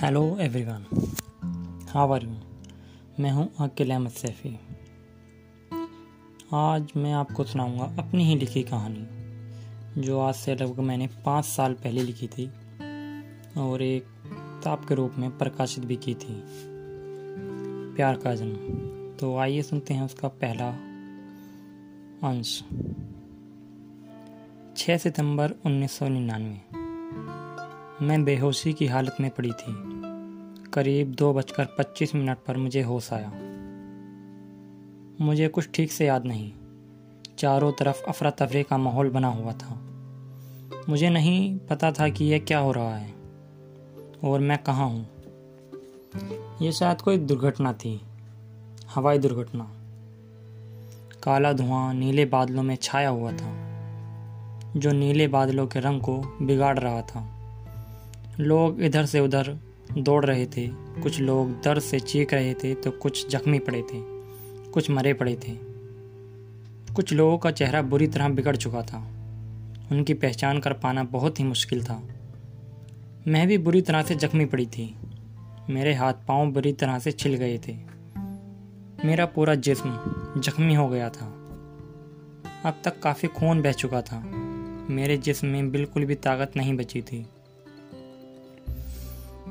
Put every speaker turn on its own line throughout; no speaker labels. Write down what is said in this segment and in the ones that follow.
Hello everyone how are you मैं हूँ अकील अहमद सैफ़ी। आज मैं आपको सुनाऊँगा अपनी ही लिखी कहानी, जो आज से लगभग मैंने पाँच साल पहले लिखी थी और एक किताब के रूप में प्रकाशित भी की थी। प्यार का जन्म। तो आइए सुनते हैं उसका पहला अंश। 6 सितंबर उन्नीस सौ निन्यानवे। मैं बेहोशी की हालत में पड़ी थी। करीब दो बजकर पच्चीस मिनट पर मुझे होश आया। मुझे कुछ ठीक से याद नहीं। चारों तरफ़ अफरा तफरी का माहौल बना हुआ था। मुझे नहीं पता था कि यह क्या हो रहा है और मैं कहाँ हूँ। यह शायद कोई दुर्घटना थी, हवाई दुर्घटना। काला धुआँ नीले बादलों में छाया हुआ था, जो नीले बादलों के रंग को बिगाड़ रहा था। लोग इधर से उधर दौड़ रहे थे। कुछ लोग दर्द से चीख रहे थे तो कुछ जख्मी पड़े थे। कुछ मरे पड़े थे। कुछ लोगों का चेहरा बुरी तरह बिगड़ चुका था। उनकी पहचान कर पाना बहुत ही मुश्किल था। मैं भी बुरी तरह से जख्मी पड़ी थी। मेरे हाथ पाँव बुरी तरह से छिल गए थे। मेरा पूरा जिस्म जख्मी हो गया था। अब तक काफ़ी खून बह चुका था। मेरे जिस्म में बिल्कुल भी ताकत नहीं बची थी।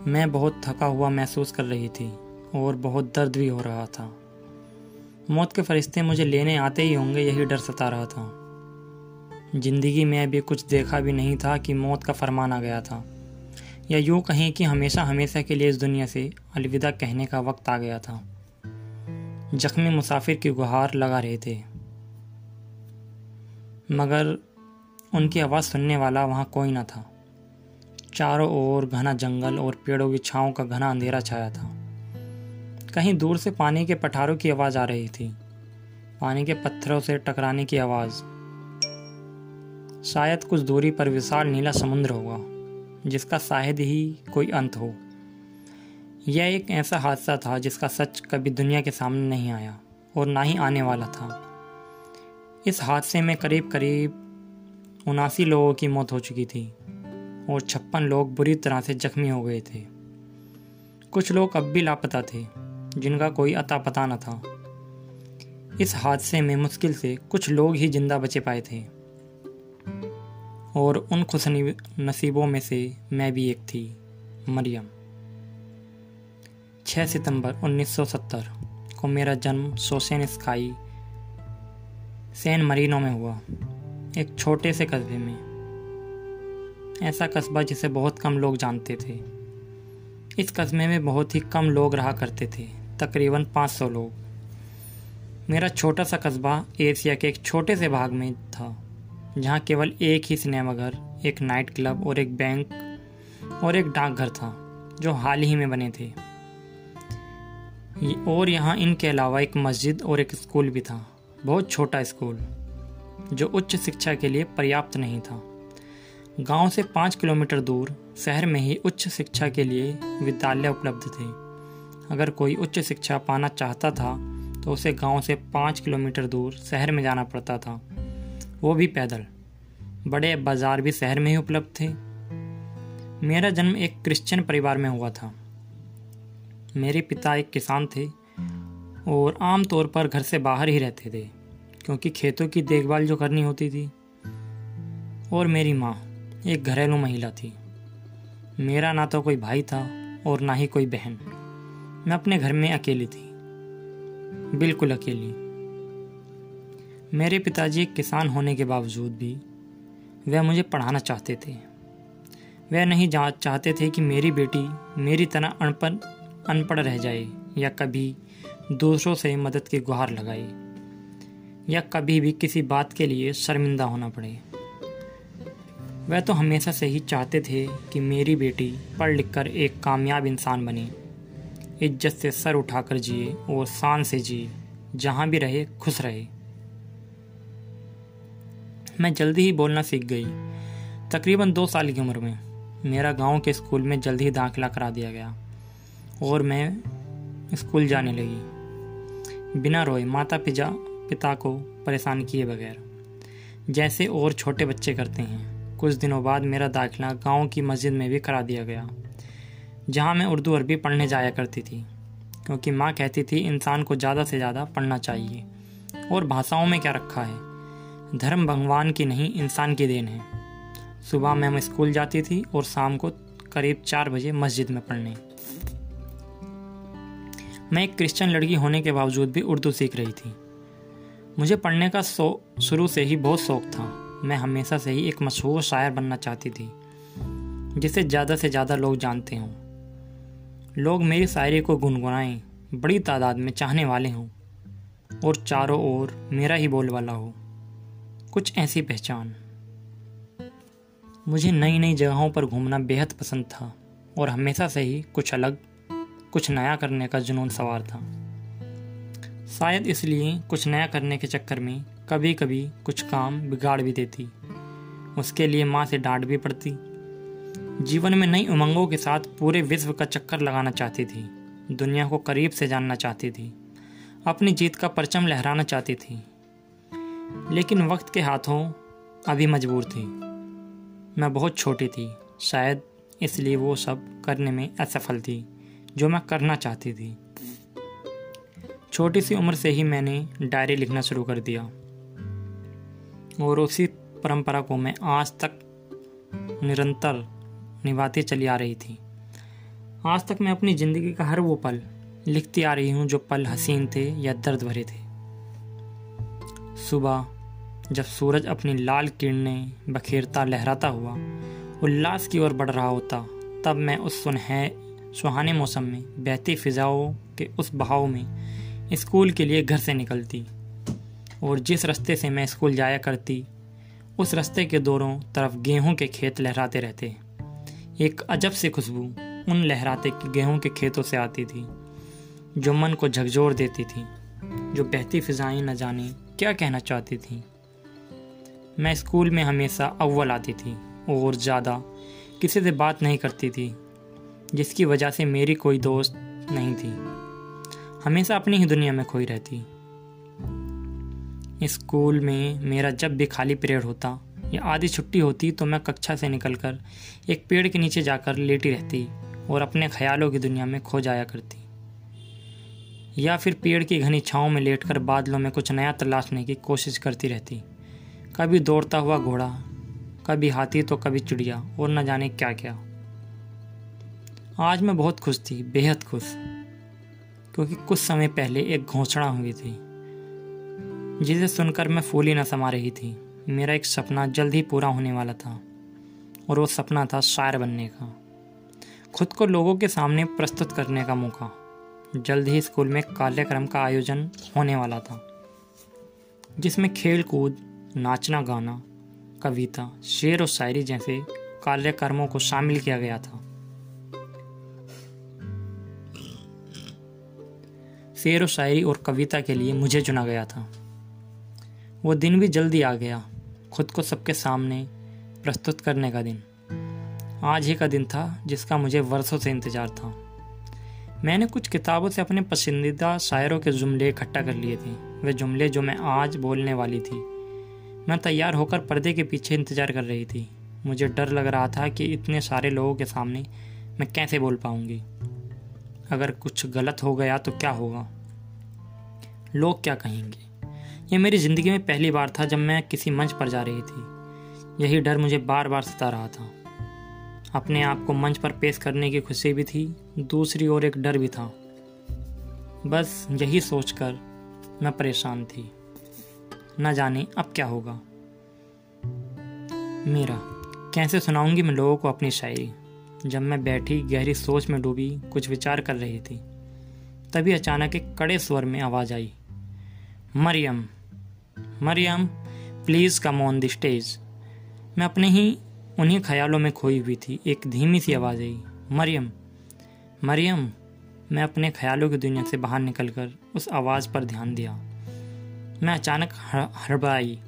मैं बहुत थका हुआ महसूस कर रही थी और बहुत दर्द भी हो रहा था। मौत के फरिश्ते मुझे लेने आते ही होंगे, यही डर सता रहा था। ज़िंदगी में अभी कुछ देखा भी नहीं था कि मौत का फरमान आ गया था। या यूँ कहें कि हमेशा हमेशा के लिए इस दुनिया से अलविदा कहने का वक्त आ गया था। जख्मी मुसाफिर की गुहार लगा रहे थे। मगर उनकी आवाज़ सुनने वाला वहाँ कोई ना था। चारों ओर घना जंगल और पेड़ों की छाओं का घना अंधेरा छाया था। कहीं दूर से पानी के पठारों की आवाज़ आ रही थी। पानी के पत्थरों से टकराने की आवाज़। शायद कुछ दूरी पर विशाल नीला समुद्र होगा जिसका शायद ही कोई अंत हो। यह एक ऐसा हादसा था जिसका सच कभी दुनिया के सामने नहीं आया और ना ही आने वाला था। इस हादसे में करीब करीब उनासी लोगों की मौत हो चुकी थी। और छप्पन लोग बुरी तरह से जख्मी हो गए थे। कुछ लोग अब भी लापता थे, जिनका कोई अता पता न था। इस हादसे में मुश्किल से कुछ लोग ही ज़िंदा बचे पाए थे। और उन खुश नसीबों में से मैं भी एक थी, मरियम। 6 सितंबर 1970 को मेरा जन्म सोसेन स्काई सैन मरीनो में हुआ, एक छोटे से कस्बे में। ऐसा कस्बा जिसे बहुत कम लोग जानते थे। इस कस्बे में बहुत ही कम लोग रहा करते थे, तकरीबन 500 लोग। मेरा छोटा सा कस्बा एशिया के एक छोटे से भाग में था, जहाँ केवल एक ही सिनेमाघर, एक नाइट क्लब और एक बैंक और एक डाकघर था, जो हाल ही में बने थे। और यहाँ इनके अलावा एक मस्जिद और एक स्कूल भी था, बहुत छोटा स्कूल, जो उच्च शिक्षा के लिए पर्याप्त नहीं था। गाँव से पाँच किलोमीटर दूर शहर में ही उच्च शिक्षा के लिए विद्यालय उपलब्ध थे। अगर कोई उच्च शिक्षा पाना चाहता था तो उसे गाँव से पाँच किलोमीटर दूर शहर में जाना पड़ता था। वो भी पैदल। बड़े बाज़ार भी शहर में ही उपलब्ध थे। मेरा जन्म एक क्रिश्चियन परिवार में हुआ था। मेरे पिता एक किसान थे और आम तौर पर घर से बाहर ही रहते थे, क्योंकि खेतों की देखभाल जो करनी होती थी। और मेरी माँ। एक घरेलू महिला थी। मेरा ना तो कोई भाई था और ना ही कोई बहन। मैं अपने घर में अकेली थी। बिल्कुल अकेली। मेरे पिताजी एक किसान होने के बावजूद भी वह मुझे पढ़ाना चाहते थे। वह नहीं चाहते थे कि मेरी बेटी मेरी तरह अनपढ़ अनपढ़ रह जाए या कभी दूसरों से मदद की गुहार लगाए या कभी भी किसी बात के लिए शर्मिंदा होना पड़े। वह तो हमेशा से ही चाहते थे कि मेरी बेटी पढ़ लिख कर एक कामयाब इंसान बने। इज़्ज़त से सर उठाकर जिए और शान से जिए, जहाँ भी रहे, खुश रहे। मैं जल्दी ही बोलना सीख गई। तकरीबन दो साल की उम्र में मेरा गाँव के स्कूल में जल्दी ही दाखिला करा दिया गया और मैं स्कूल जाने लगी। बिना रोए माता पिता पिता को परेशान किए बगैर, जैसे और छोटे बच्चे करते हैं। कुछ दिनों बाद मेरा दाखिला गाँव की मस्जिद में भी करा दिया गया, जहाँ मैं उर्दू अरबी पढ़ने जाया करती थी, क्योंकि माँ कहती थी, इंसान को ज़्यादा से ज़्यादा पढ़ना चाहिए, और भाषाओं में क्या रखा है? धर्म भगवान की नहीं, इंसान की देन है। सुबह में हम स्कूल जाती थी और शाम को करीब चार बजे मस्जिद में पढ़ने। मैं एक क्रिश्चियन लड़की होने के बावजूद भी उर्दू सीख रही थी। मुझे पढ़ने का शौक शुरू से ही बहुत शौक था। मैं हमेशा से ही एक मशहूर शायर बनना चाहती थी, जिसे ज़्यादा से ज़्यादा लोग जानते हों। लोग मेरी शायरी को गुनगुनाएँ, बड़ी तादाद में चाहने वाले हों, और चारों ओर मेरा ही बोलवाला हो। कुछ ऐसी पहचान। मुझे नई नई जगहों पर घूमना बेहद पसंद था, और हमेशा से ही कुछ अलग, कुछ नया करने का जुनून सवार था। शायद इसलिए कुछ नया करने के चक्कर में कभी कभी कुछ काम बिगाड़ भी देती। उसके लिए माँ से डांट भी पड़ती। जीवन में नई उमंगों के साथ पूरे विश्व का चक्कर लगाना चाहती थी। दुनिया को करीब से जानना चाहती थी। अपनी जीत का परचम लहराना चाहती थी। लेकिन वक्त के हाथों अभी मजबूर थी। मैं बहुत छोटी थी। शायद इसलिए वो सब करने में असफल थी, जो मैं करना चाहती थी। छोटी सी उम्र से ही मैंने डायरी लिखना शुरू कर दिया। और उसी परंपरा को मैं आज तक निरंतर निभाती चली आ रही थी। आज तक मैं अपनी ज़िंदगी का हर वो पल लिखती आ रही हूँ जो पल हसीन थे या दर्द भरे थे। सुबह जब सूरज अपनी लाल किरणें बखेरता लहराता हुआ, उल्लास की ओर बढ़ रहा होता, तब मैं उस सुनह, सुहाने मौसम में बहती फिजाओं के उस बहाव में स्कूल के लिए घर से निकलती। और जिस रास्ते से मैं स्कूल जाया करती, उस रास्ते के दोनों तरफ़ गेहूँ के खेत लहराते रहते। एक अजब सी खुशबू उन लहराते गेहूँ के खेतों से आती थी, जो मन को झकझोर देती थी, जो बहती फिजाएँ न जाने क्या कहना चाहती थी। मैं स्कूल में हमेशा अव्वल आती थी और ज़्यादा किसी से बात नहीं करती थी, जिसकी वजह से मेरी कोई दोस्त नहीं थी। हमेशा अपनी ही दुनिया में खोई रहती। स्कूल में मेरा जब भी खाली पीरियड होता या आधी छुट्टी होती तो मैं कक्षा से निकलकर एक पेड़ के नीचे जाकर लेटी रहती और अपने ख्यालों की दुनिया में खो जाया करती। या फिर पेड़ की घनी छाँव में लेटकर बादलों में कुछ नया तलाशने की कोशिश करती रहती। कभी दौड़ता हुआ घोड़ा, कभी हाथी तो कभी चिड़िया और न जाने क्या क्या आज मैं बहुत खुश थी, बेहद खुश, क्योंकि कुछ समय पहले एक घोषणा हुई थी। जिसे सुनकर मैं फूली न समा रही थी। मेरा एक सपना जल्द ही पूरा होने वाला था, और वो सपना था शायर बनने का। खुद को लोगों के सामने प्रस्तुत करने का मौका। जल्द ही स्कूल में कार्यक्रम का आयोजन होने वाला था, जिसमें खेल कूद नाचना, गाना, कविता, शेर और शायरी जैसे कार्यक्रमों को शामिल किया गया था। शेर व शायरी और कविता के लिए मुझे चुना गया था। वो दिन भी जल्दी आ गया, खुद को सबके सामने प्रस्तुत करने का दिन। आज ही का दिन था जिसका मुझे वर्षों से इंतज़ार था। मैंने कुछ किताबों से अपने पसंदीदा शायरों के जुमले इकट्ठा कर लिए थे। वे जुमले जो मैं आज बोलने वाली थी। मैं तैयार होकर पर्दे के पीछे इंतज़ार कर रही थी। मुझे डर लग रहा था कि इतने सारे लोगों के सामने मैं कैसे बोल पाऊँगी। अगर कुछ गलत हो गया तो क्या होगा? लोग क्या कहेंगे? ये मेरी ज़िंदगी में पहली बार था जब मैं किसी मंच पर जा रही थी। यही डर मुझे बार बार सता रहा था। अपने आप को मंच पर पेश करने की खुशी भी थी, दूसरी ओर एक डर भी था। बस यही सोचकर मैं परेशान थी। न जाने अब क्या होगा। मेरा, कैसे सुनाऊँगी मैं लोगों को अपनी शायरी? जब मैं बैठी, गहरी सोच में डूबी, कुछ विचार कर रही थी, तभी अचानक एक कड़े स्वर में आवाज़ आई। Mariyam Mariyam please come on the stage मैं अपने ही, उन्हीं ख्यालों में खोई हुई थी। एक धीमी सी आवाज़ आई, मरियम मरियम, मैं अपने ख्यालों की दुनिया से बाहर निकलकर उस आवाज़ पर ध्यान दिया। मैं अचानक हड़बड़ाई,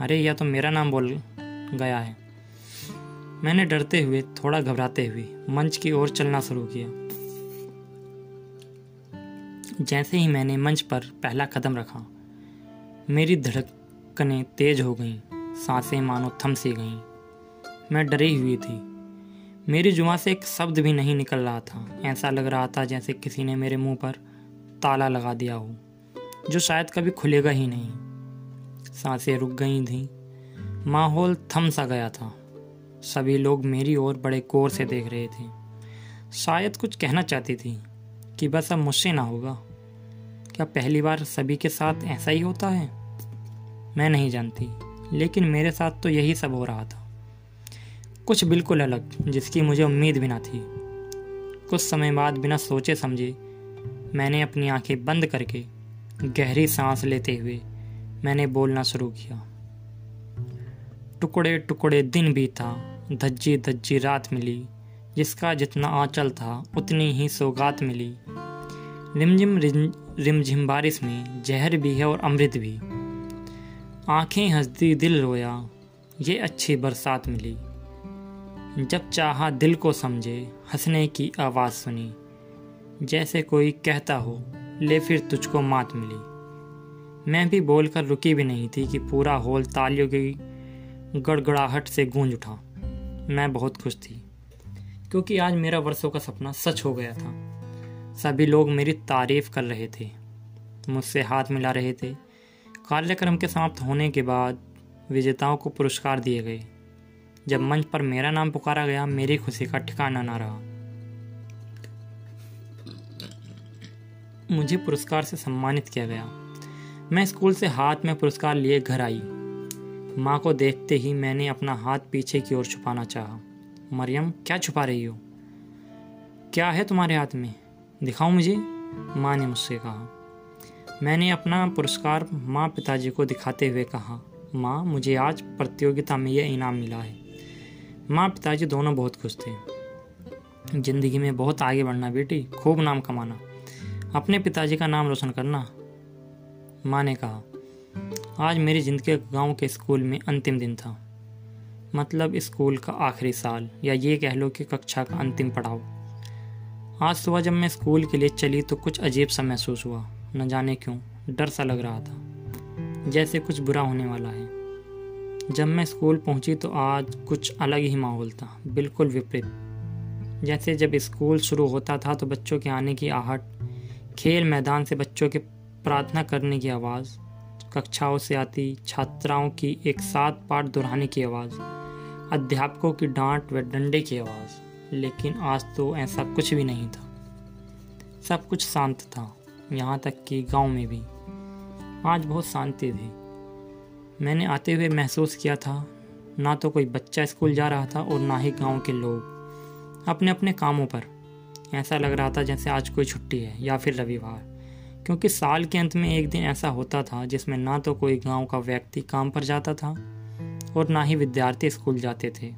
अरे, यह तो मेरा नाम बोल गया है। मैंने डरते हुए, थोड़ा घबराते हुए, मंच की ओर चलना शुरू किया। जैसे ही मैंने मंच पर पहला कदम रखा मेरी धड़कनें तेज हो गईं, साँसें मानो थम सी गईं। मैं डरी हुई थी। मेरी जुआ से एक शब्द भी नहीं निकल रहा था। ऐसा लग रहा था जैसे किसी ने मेरे मुँह पर ताला लगा दिया हो, जो शायद कभी खुलेगा ही नहीं। साँसें रुक गई थी। माहौल थम सा गया था। सभी लोग मेरी ओर बड़े गौर से देख रहे थे। शायद कुछ कहना चाहती थी कि बस अब मुझसे ना होगा। क्या पहली बार सभी के साथ ऐसा ही होता है? मैं नहीं जानती, लेकिन मेरे साथ तो यही सब हो रहा था। कुछ बिल्कुल अलग, जिसकी मुझे उम्मीद भी ना थी। कुछ समय बाद बिना सोचे समझे, मैंने अपनी आँखें बंद करके गहरी सांस लेते हुए मैंने बोलना शुरू किया। टुकड़े टुकड़े दिन बीता, धज्जी धज्जी रात मिली, जिसका जितना आंचल था, उतनी ही सौगात मिली। रिमझिम रिमझिम बारिश में जहर भी है और अमृत भी। आँखें हंसती दिल रोया, ये अच्छी बरसात मिली। जब चाहा दिल को समझे, हंसने की आवाज़ सुनी। जैसे कोई कहता हो, ले फिर तुझको मात मिली। मैं भी बोलकर रुकी भी नहीं थी कि पूरा होल तालियों की गड़गड़ाहट से गूंज उठा। मैं बहुत खुश थी, क्योंकि आज मेरा वर्षों का सपना सच हो गया था। सभी लोग मेरी तारीफ़ कर रहे थे, मुझसे हाथ मिला रहे थे। कार्यक्रम के समाप्त होने के बाद विजेताओं को पुरस्कार दिए गए। जब मंच पर मेरा नाम पुकारा गया, मेरी खुशी का ठिकाना ना रहा। मुझे पुरस्कार से सम्मानित किया गया। मैं स्कूल से हाथ में पुरस्कार लिए घर आई। माँ को देखते ही मैंने अपना हाथ पीछे की ओर छुपाना चाहा। मरियम, क्या छुपा रही हो? क्या है तुम्हारे हाथ में? दिखाओ मुझे। माँ ने मुझसे कहा। मैंने अपना पुरस्कार माँ पिताजी को दिखाते हुए कहा, माँ, मुझे आज प्रतियोगिता में यह इनाम मिला है। माँ पिताजी दोनों बहुत खुश थे। ज़िंदगी में बहुत आगे बढ़ना बेटी, खूब नाम कमाना। अपने पिताजी का नाम रोशन करना, माँ ने कहा। आज मेरी ज़िंदगी गाँव के स्कूल में अंतिम दिन था। मतलब स्कूल का आखिरी साल, या ये कह लो कि कक्षा का अंतिम पड़ाव। आज सुबह जब मैं स्कूल के लिए चली तो कुछ अजीब सा महसूस हुआ। न जाने क्यों, डर सा लग रहा था। जैसे कुछ बुरा होने वाला है। जब मैं स्कूल पहुँची तो आज कुछ अलग ही माहौल था, बिल्कुल विपरीत। जैसे जब स्कूल शुरू होता था तो बच्चों के आने की आहट, खेल मैदान से बच्चों के प्रार्थना करने की आवाज़, कक्षाओं से आती छात्राओं की एक साथ पाठ दोहराने की आवाज़, अध्यापकों की डांट व डंडे की आवाज़। लेकिन आज तो ऐसा कुछ भी नहीं था। सब कुछ शांत था। यहाँ तक कि गाँव में भी। आज बहुत शांति थी। मैंने आते हुए महसूस किया था, ना तो कोई बच्चा स्कूल जा रहा था और ना ही गाँव के लोग। अपने अपने कामों पर। ऐसा लग रहा था जैसे आज कोई छुट्टी है या फिर रविवार। क्योंकि साल के अंत में एक दिन ऐसा होता था जिसमें ना तो कोई गाँव का व्यक्ति काम पर जाता था और ना ही विद्यार्थी स्कूल जाते थे।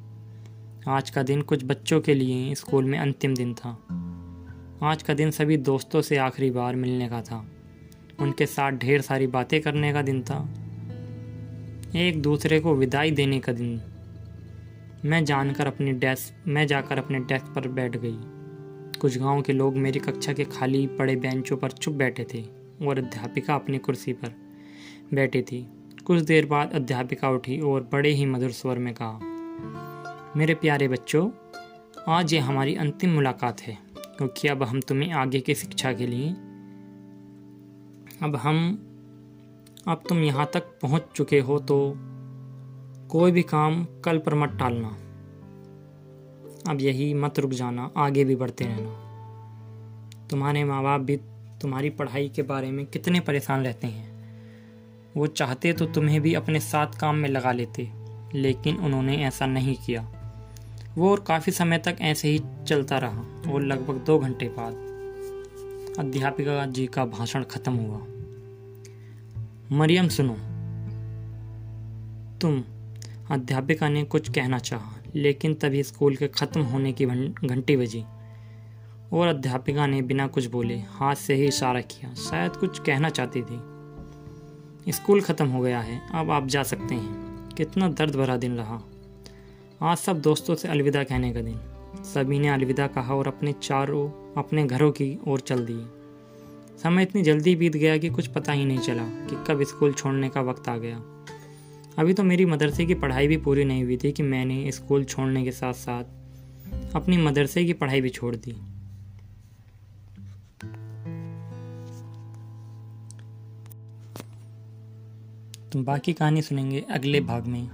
आज का दिन कुछ बच्चों के लिए स्कूल में अंतिम दिन था। आज का दिन सभी दोस्तों से आखिरी बार मिलने का था। उनके साथ ढेर सारी बातें करने का दिन था। एक दूसरे को विदाई देने का दिन। मैं जानकर अपनी डेस्क मैं जाकर अपने डेस्क पर बैठ गई। कुछ गाँव के लोग मेरी कक्षा के खाली पड़े बेंचों पर चुप बैठे थे और अध्यापिका अपनी कुर्सी पर बैठी थी। कुछ देर बाद अध्यापिका उठी और बड़े ही मधुर स्वर में कहा, मेरे प्यारे बच्चों, आज ये हमारी अंतिम मुलाकात है। क्योंकि अब हम तुम्हें आगे की शिक्षा के लिए। अब हम, अब तुम यहाँ तक पहुँच चुके हो तो कोई भी काम कल पर मत टालना। अब यही मत रुक जाना, आगे भी बढ़ते रहना। तुम्हारे माँ बाप भी तुम्हारी पढ़ाई के बारे में कितने परेशान रहते हैं। वो चाहते तो तुम्हें भी अपने साथ काम में लगा लेते, लेकिन उन्होंने ऐसा नहीं किया। वो और काफ़ी समय तक ऐसे ही चलता रहा और लगभग दो घंटे बाद अध्यापिका जी का भाषण खत्म हुआ। मरियम, सुनो। तुम अध्यापिका ने कुछ कहना चाहा, लेकिन तभी स्कूल के ख़त्म होने की घंटी बजी और अध्यापिका ने बिना कुछ बोले हाथ से ही इशारा किया। शायद कुछ कहना चाहती थी। स्कूल ख़त्म हो गया है, अब आप जा सकते हैं। कितना दर्द भरा दिन रहा। आज सब दोस्तों से अलविदा कहने का दिन। सभी ने अलविदा कहा और अपने चारों, अपने घरों की ओर चल दिए। समय इतनी जल्दी बीत गया कि कुछ पता ही नहीं चला कि कब स्कूल छोड़ने का वक्त आ गया। अभी तो मेरी मदरसे की पढ़ाई भी पूरी नहीं हुई थी कि मैंने स्कूल छोड़ने के साथ साथ अपनी मदरसे की पढ़ाई भी छोड़ दी। तो बाकी कहानी सुनेंगे अगले भाग में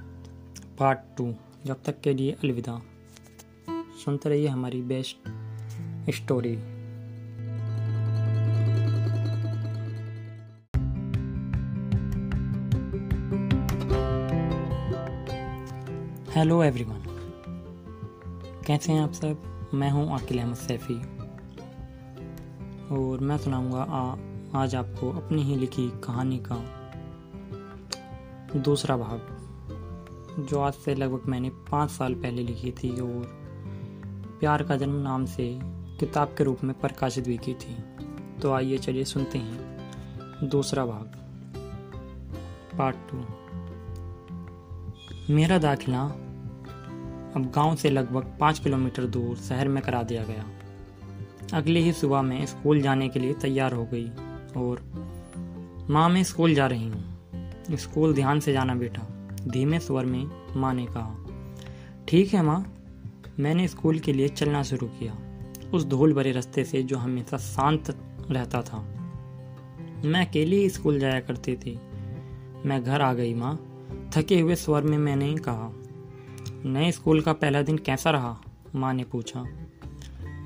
पार्ट टू जब तक के लिए अलविदा। सुनते रहिए हमारी बेस्ट स्टोरी। Hello everyone. कैसे हैं आप सब? मैं हूँ अकील अहमद सैफ़ी। और मैं सुनाऊँगा आज आपको अपनी ही लिखी कहानी का दूसरा भाग। जो आज से लगभग मैंने पाँच साल पहले लिखी थी और प्यार का जन्म नाम से किताब के रूप में प्रकाशित भी की थी। तो आइए चलिए सुनते हैं दूसरा भाग पार्ट टू मेरा दाखिला अब गाँव से लगभग पाँच किलोमीटर दूर शहर में करा दिया गया। अगली ही सुबह मैं स्कूल जाने के लिए तैयार हो गई और माँ मैं स्कूल जा रही हूँ। स्कूल ध्यान से जाना बेटा। धीमे स्वर में माँ ने कहा, ठीक है माँ, मैंने स्कूल के लिए चलना शुरू किया। उस धूल भरे रास्ते से जो हमेशा शांत रहता था। मैं अकेली ही स्कूल जाया करती थी। मैं घर आ गई माँ। थके हुए स्वर में मैंने कहा, नए स्कूल का पहला दिन कैसा रहा? माँ ने पूछा।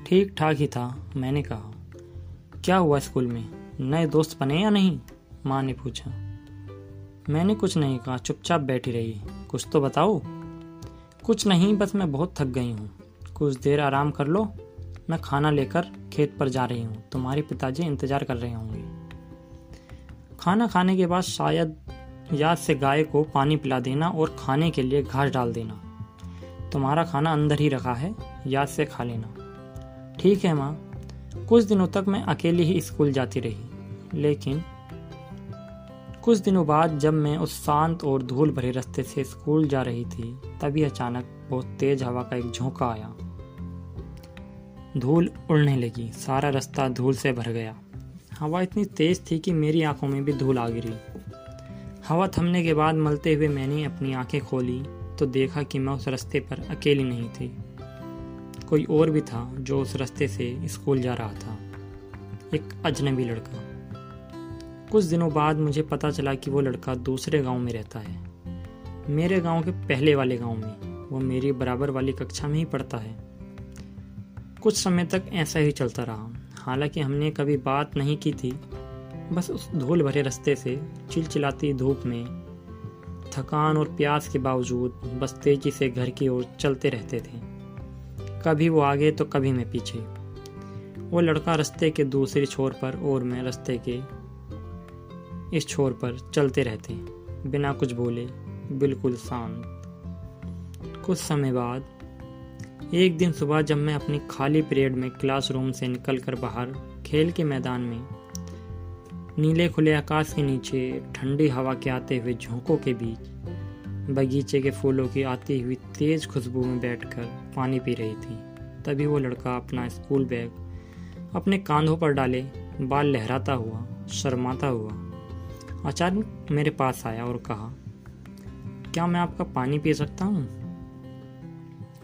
ठीक ठाक ही था, मैंने कहा। क्या हुआ स्कूल में? नए दोस्त बने या नहीं? माँ ने पूछा। मैंने कुछ नहीं कहा, चुपचाप बैठी रही कुछ तो बताओ। कुछ नहीं, बस मैं बहुत थक गई हूँ। कुछ देर आराम कर लो। मैं खाना लेकर खेत पर जा रही हूँ। तुम्हारे पिताजी इंतज़ार कर रहे होंगे। खाना खाने के बाद शायद याद से गाय को पानी पिला देना और खाने के लिए घास डाल देना। तुम्हारा खाना अंदर ही रखा है। याद से खा लेना। ठीक है माँ। कुछ दिनों तक मैं अकेली ही स्कूल जाती रही। लेकिन कुछ दिनों बाद जब मैं उस शांत और धूल भरे रास्ते से स्कूल जा रही थी, तभी अचानक बहुत तेज हवा का एक झोंका आया। धूल उड़ने लगी, सारा रास्ता धूल से भर गया। हवा इतनी तेज थी कि मेरी आँखों में भी धूल आ गिरी। हवा थमने के बाद मलते हुए मैंने अपनी आँखें खोली तो देखा कि मैं उस रास्ते पर अकेली नहीं थी। कोई और भी था जो उस रास्ते से स्कूल जा रहा था। एक अजनबी लड़का। कुछ दिनों बाद मुझे पता चला कि वो लड़का दूसरे गाँव में रहता है। मेरे गाँव के पहले वाले गाँव में, वो मेरी बराबर वाली कक्षा में ही पढ़ता है। कुछ समय तक ऐसा ही चलता रहा। हालाँकि हमने कभी बात नहीं की थी, बस उस धूल भरे रास्ते से, चिलचिलाती धूप में, थकान और प्यास के बावजूद बस तेज़ी से घर की ओर चलते रहते थे। कभी वो आगे तो कभी मैं पीछे। वो लड़का रास्ते के दूसरे छोर पर और मैं रास्ते के इस छोर पर चलते रहते बिना कुछ बोले, बिल्कुल शांत। कुछ समय बाद, एक दिन सुबह जब मैं अपनी खाली पीरियड में क्लासरूम से निकलकर बाहर खेल के मैदान में, नीले खुले आकाश के नीचे ठंडी हवा के आते हुए झोंकों के बीच, बगीचे के फूलों की आती हुई तेज खुशबू में बैठकर पानी पी रही थी, तभी वो लड़का अपना स्कूल बैग अपने कांधों पर डाले, बाल लहराता हुआ, शर्माता हुआ अचानक मेरे पास आया और कहा, क्या मैं आपका पानी पी सकता हूँ?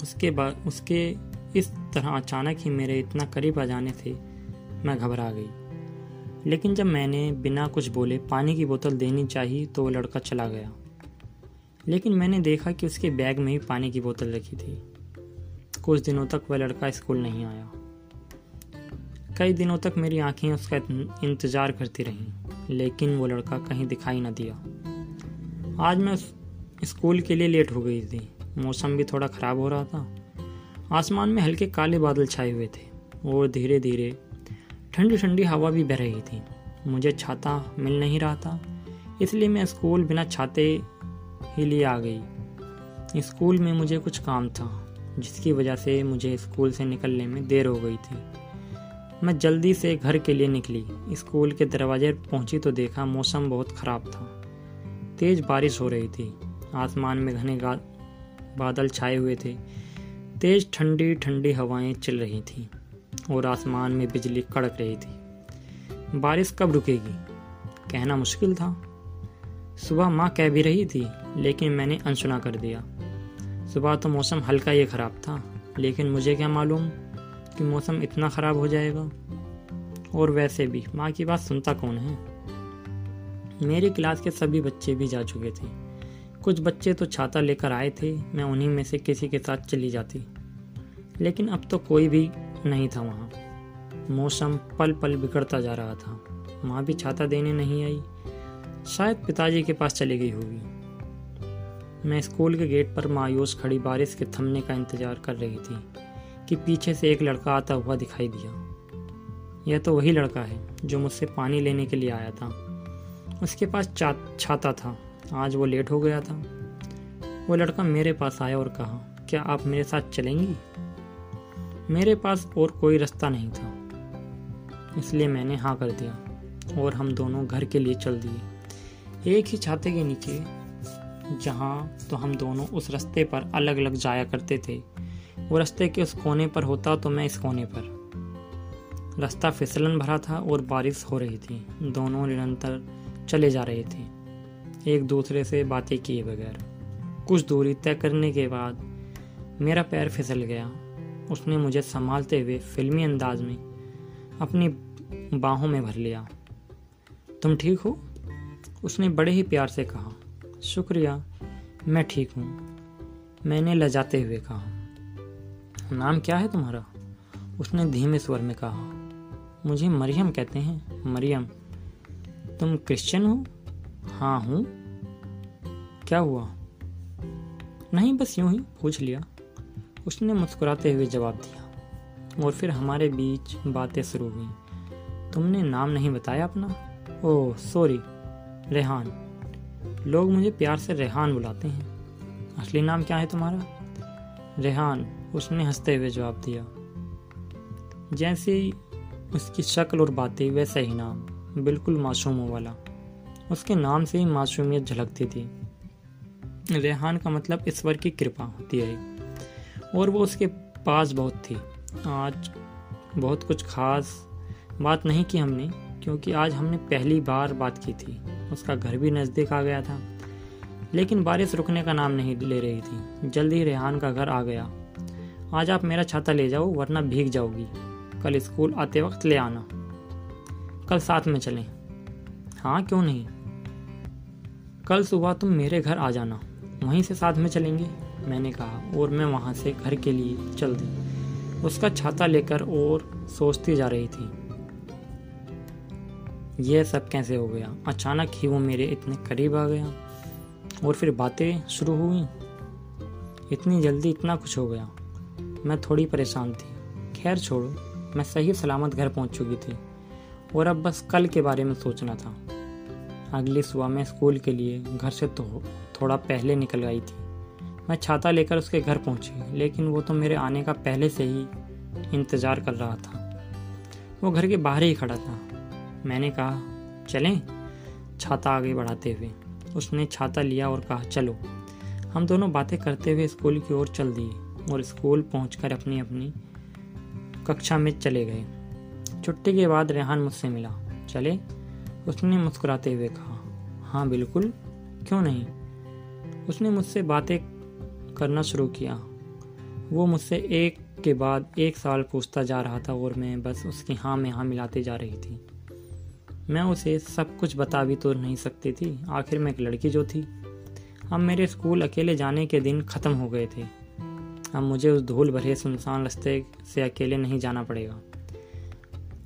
उसके बाद, उसके इस तरह अचानक ही मेरे इतना करीब आ जाने से मैं घबरा गई। लेकिन जब मैंने बिना कुछ बोले पानी की बोतल देनी चाहिए तो वो लड़का चला गया। लेकिन मैंने देखा कि उसके बैग में ही पानी की बोतल रखी थी। कुछ दिनों तक वह लड़का स्कूल नहीं आया। कई दिनों तक मेरी आँखें उसका इंतज़ार करती रहीं। लेकिन वो लड़का कहीं दिखाई न दिया। आज मैं स्कूल के लिए लेट हो गई थी। मौसम भी थोड़ा ख़राब हो रहा था। आसमान में हल्के काले बादल छाए हुए थे और धीरे धीरे ठंडी ठंडी हवा भी बह रही थी। मुझे छाता मिल नहीं रहा था, इसलिए मैं स्कूल बिना छाते ही लिए आ गई। स्कूल में मुझे कुछ काम था, जिसकी वजह से मुझे स्कूल से निकलने में देर हो गई थी। मैं जल्दी से घर के लिए निकली। स्कूल के दरवाजे पहुँची तो देखा मौसम बहुत ख़राब था। तेज बारिश हो रही थी। आसमान में घने बादल छाए हुए थे। तेज ठंडी ठंडी हवाएँ चल रही थीं और आसमान में बिजली कड़क रही थी। बारिश कब रुकेगी? कहना मुश्किल था। सुबह माँ कह भी रही थी, लेकिन मैंने अनसुना कर दिया। सुबह तो मौसम हल्का ही खराब था, लेकिन मुझे क्या मालूम? कि मौसम इतना ख़राब हो जाएगा? और वैसे भी, माँ की बात सुनता कौन है? मेरी क्लास के सभी बच्चे भी जा चुके थे। कुछ बच्चे तो छाता लेकर आए थे, मैं उन्हीं में से किसी के साथ चली जाती। लेकिन अब तो कोई भी नहीं था वहाँ। मौसम पल पल बिगड़ता जा रहा था। माँ भी छाता देने नहीं आई। शायद पिताजी के पास चली गई होगी। मैं स्कूल के गेट पर मायूस खड़ी बारिश के थमने का इंतज़ार कर रही थी। कि पीछे से एक लड़का आता हुआ दिखाई दिया। यह तो वही लड़का है जो मुझसे पानी लेने के लिए आया था। उसके पास छाता था। आज वो लेट हो गया था। वो लड़का मेरे पास आया और कहा, क्या आप मेरे साथ चलेंगी? मेरे पास और कोई रास्ता नहीं था। इसलिए मैंने हाँ कर दिया और हम दोनों घर के लिए चल दिए। एक ही छाते के नीचे, जहाँ तो हम दोनों उस रास्ते पर अलग अलग जाया करते थे। वो रास्ते के उस कोने पर होता तो मैं इस कोने पर। रास्ता फिसलन भरा था और बारिश हो रही थी। दोनों निरंतर चले जा रहे थे। एक दूसरे से बातें किए बगैर। कुछ दूरी तय करने के बाद मेरा पैर फिसल गया। उसने मुझे संभालते हुए फिल्मी अंदाज में अपनी बाहों में भर लिया। तुम ठीक हो? उसने बड़े ही प्यार से कहा। शुक्रिया, मैं ठीक हूँ। मैंने लजाते हुए कहा। नाम क्या है तुम्हारा? उसने धीमे स्वर में कहा, मुझे मरियम कहते हैं, मरियम। तुम क्रिश्चियन हो? हाँ हूँ। क्या हुआ? नहीं, बस यूँ ही पूछ लिया। उसने मुस्कुराते हुए जवाब दिया, और फिर हमारे बीच बातें शुरू हुई। तुमने नाम नहीं बताया अपना? Oh, sorry, Rehan. लोग मुझे प्यार से रेहान बुलाते हैं। असली नाम क्या है तुम्हारा? रेहान। उसने हँसते हुए जवाब दिया, जैसे उसकी शक्ल और बातें, वैसा ही नाम, बिल्कुल मासूमों वाला। उसके नाम से ही मासूमियत झलकती थी। रेहान का मतलब ईश्वर की कृपा होती है और वो उसके पास बहुत थी। आज बहुत कुछ खास बात नहीं की हमने, क्योंकि आज हमने पहली बार बात की थी। उसका घर भी नज़दीक आ गया था, लेकिन बारिश रुकने का नाम नहीं ले रही थी। जल्दी रेहान का घर आ गया आज आप मेरा छाता ले जाओ, वरना भीग जाओगी। कल स्कूल आते वक्त ले आना। कल साथ में चलें। हाँ क्यों नहीं? कल सुबह तुम मेरे घर आ जाना। वहीं से साथ में चलेंगे, मैंने कहा, और मैं वहाँ से घर के लिए चल दी। उसका छाता लेकर और सोचती जा रही थी। यह सब कैसे हो गया? अचानक ही वो मेरे इतने करीब आ गया, और फिर बातें शुरू हुई। इतनी जल्दी इतना कुछ हो गया। मैं थोड़ी परेशान थी। खैर छोड़ो, मैं सही सलामत घर पहुँच चुकी थी। और अब बस कल के बारे में सोचना था। अगली सुबह मैं स्कूल के लिए घर से तो थोड़ा पहले निकल गई थी। मैं छाता लेकर उसके घर पहुँची, लेकिन वो तो मेरे आने का पहले से ही इंतज़ार कर रहा था। वो घर के बाहर ही खड़ा था। मैंने कहा, चलें? छाता आगे बढ़ाते हुए। उसने छाता लिया और कहा, चलो। हम दोनों बातें करते हुए स्कूल की ओर चल दिए। और स्कूल पहुंचकर अपनी अपनी कक्षा में चले गए। छुट्टी के बाद रेहान मुझसे मिला। चले? उसने मुस्कुराते हुए कहा हाँ बिल्कुल। क्यों नहीं? उसने मुझसे बातें करना शुरू किया। वो मुझसे एक के बाद एक साल पूछता जा रहा था और मैं बस उसकी हाँ में हाँ मिलाते जा रही थी। मैं उसे सब कुछ बता भी तो नहीं सकती थी। आखिर में एक लड़की जो थी। अब मेरे स्कूल अकेले जाने के दिन ख़त्म हो गए थे। अब मुझे उस धूल भरे सुनसान रास्ते से अकेले नहीं जाना पड़ेगा।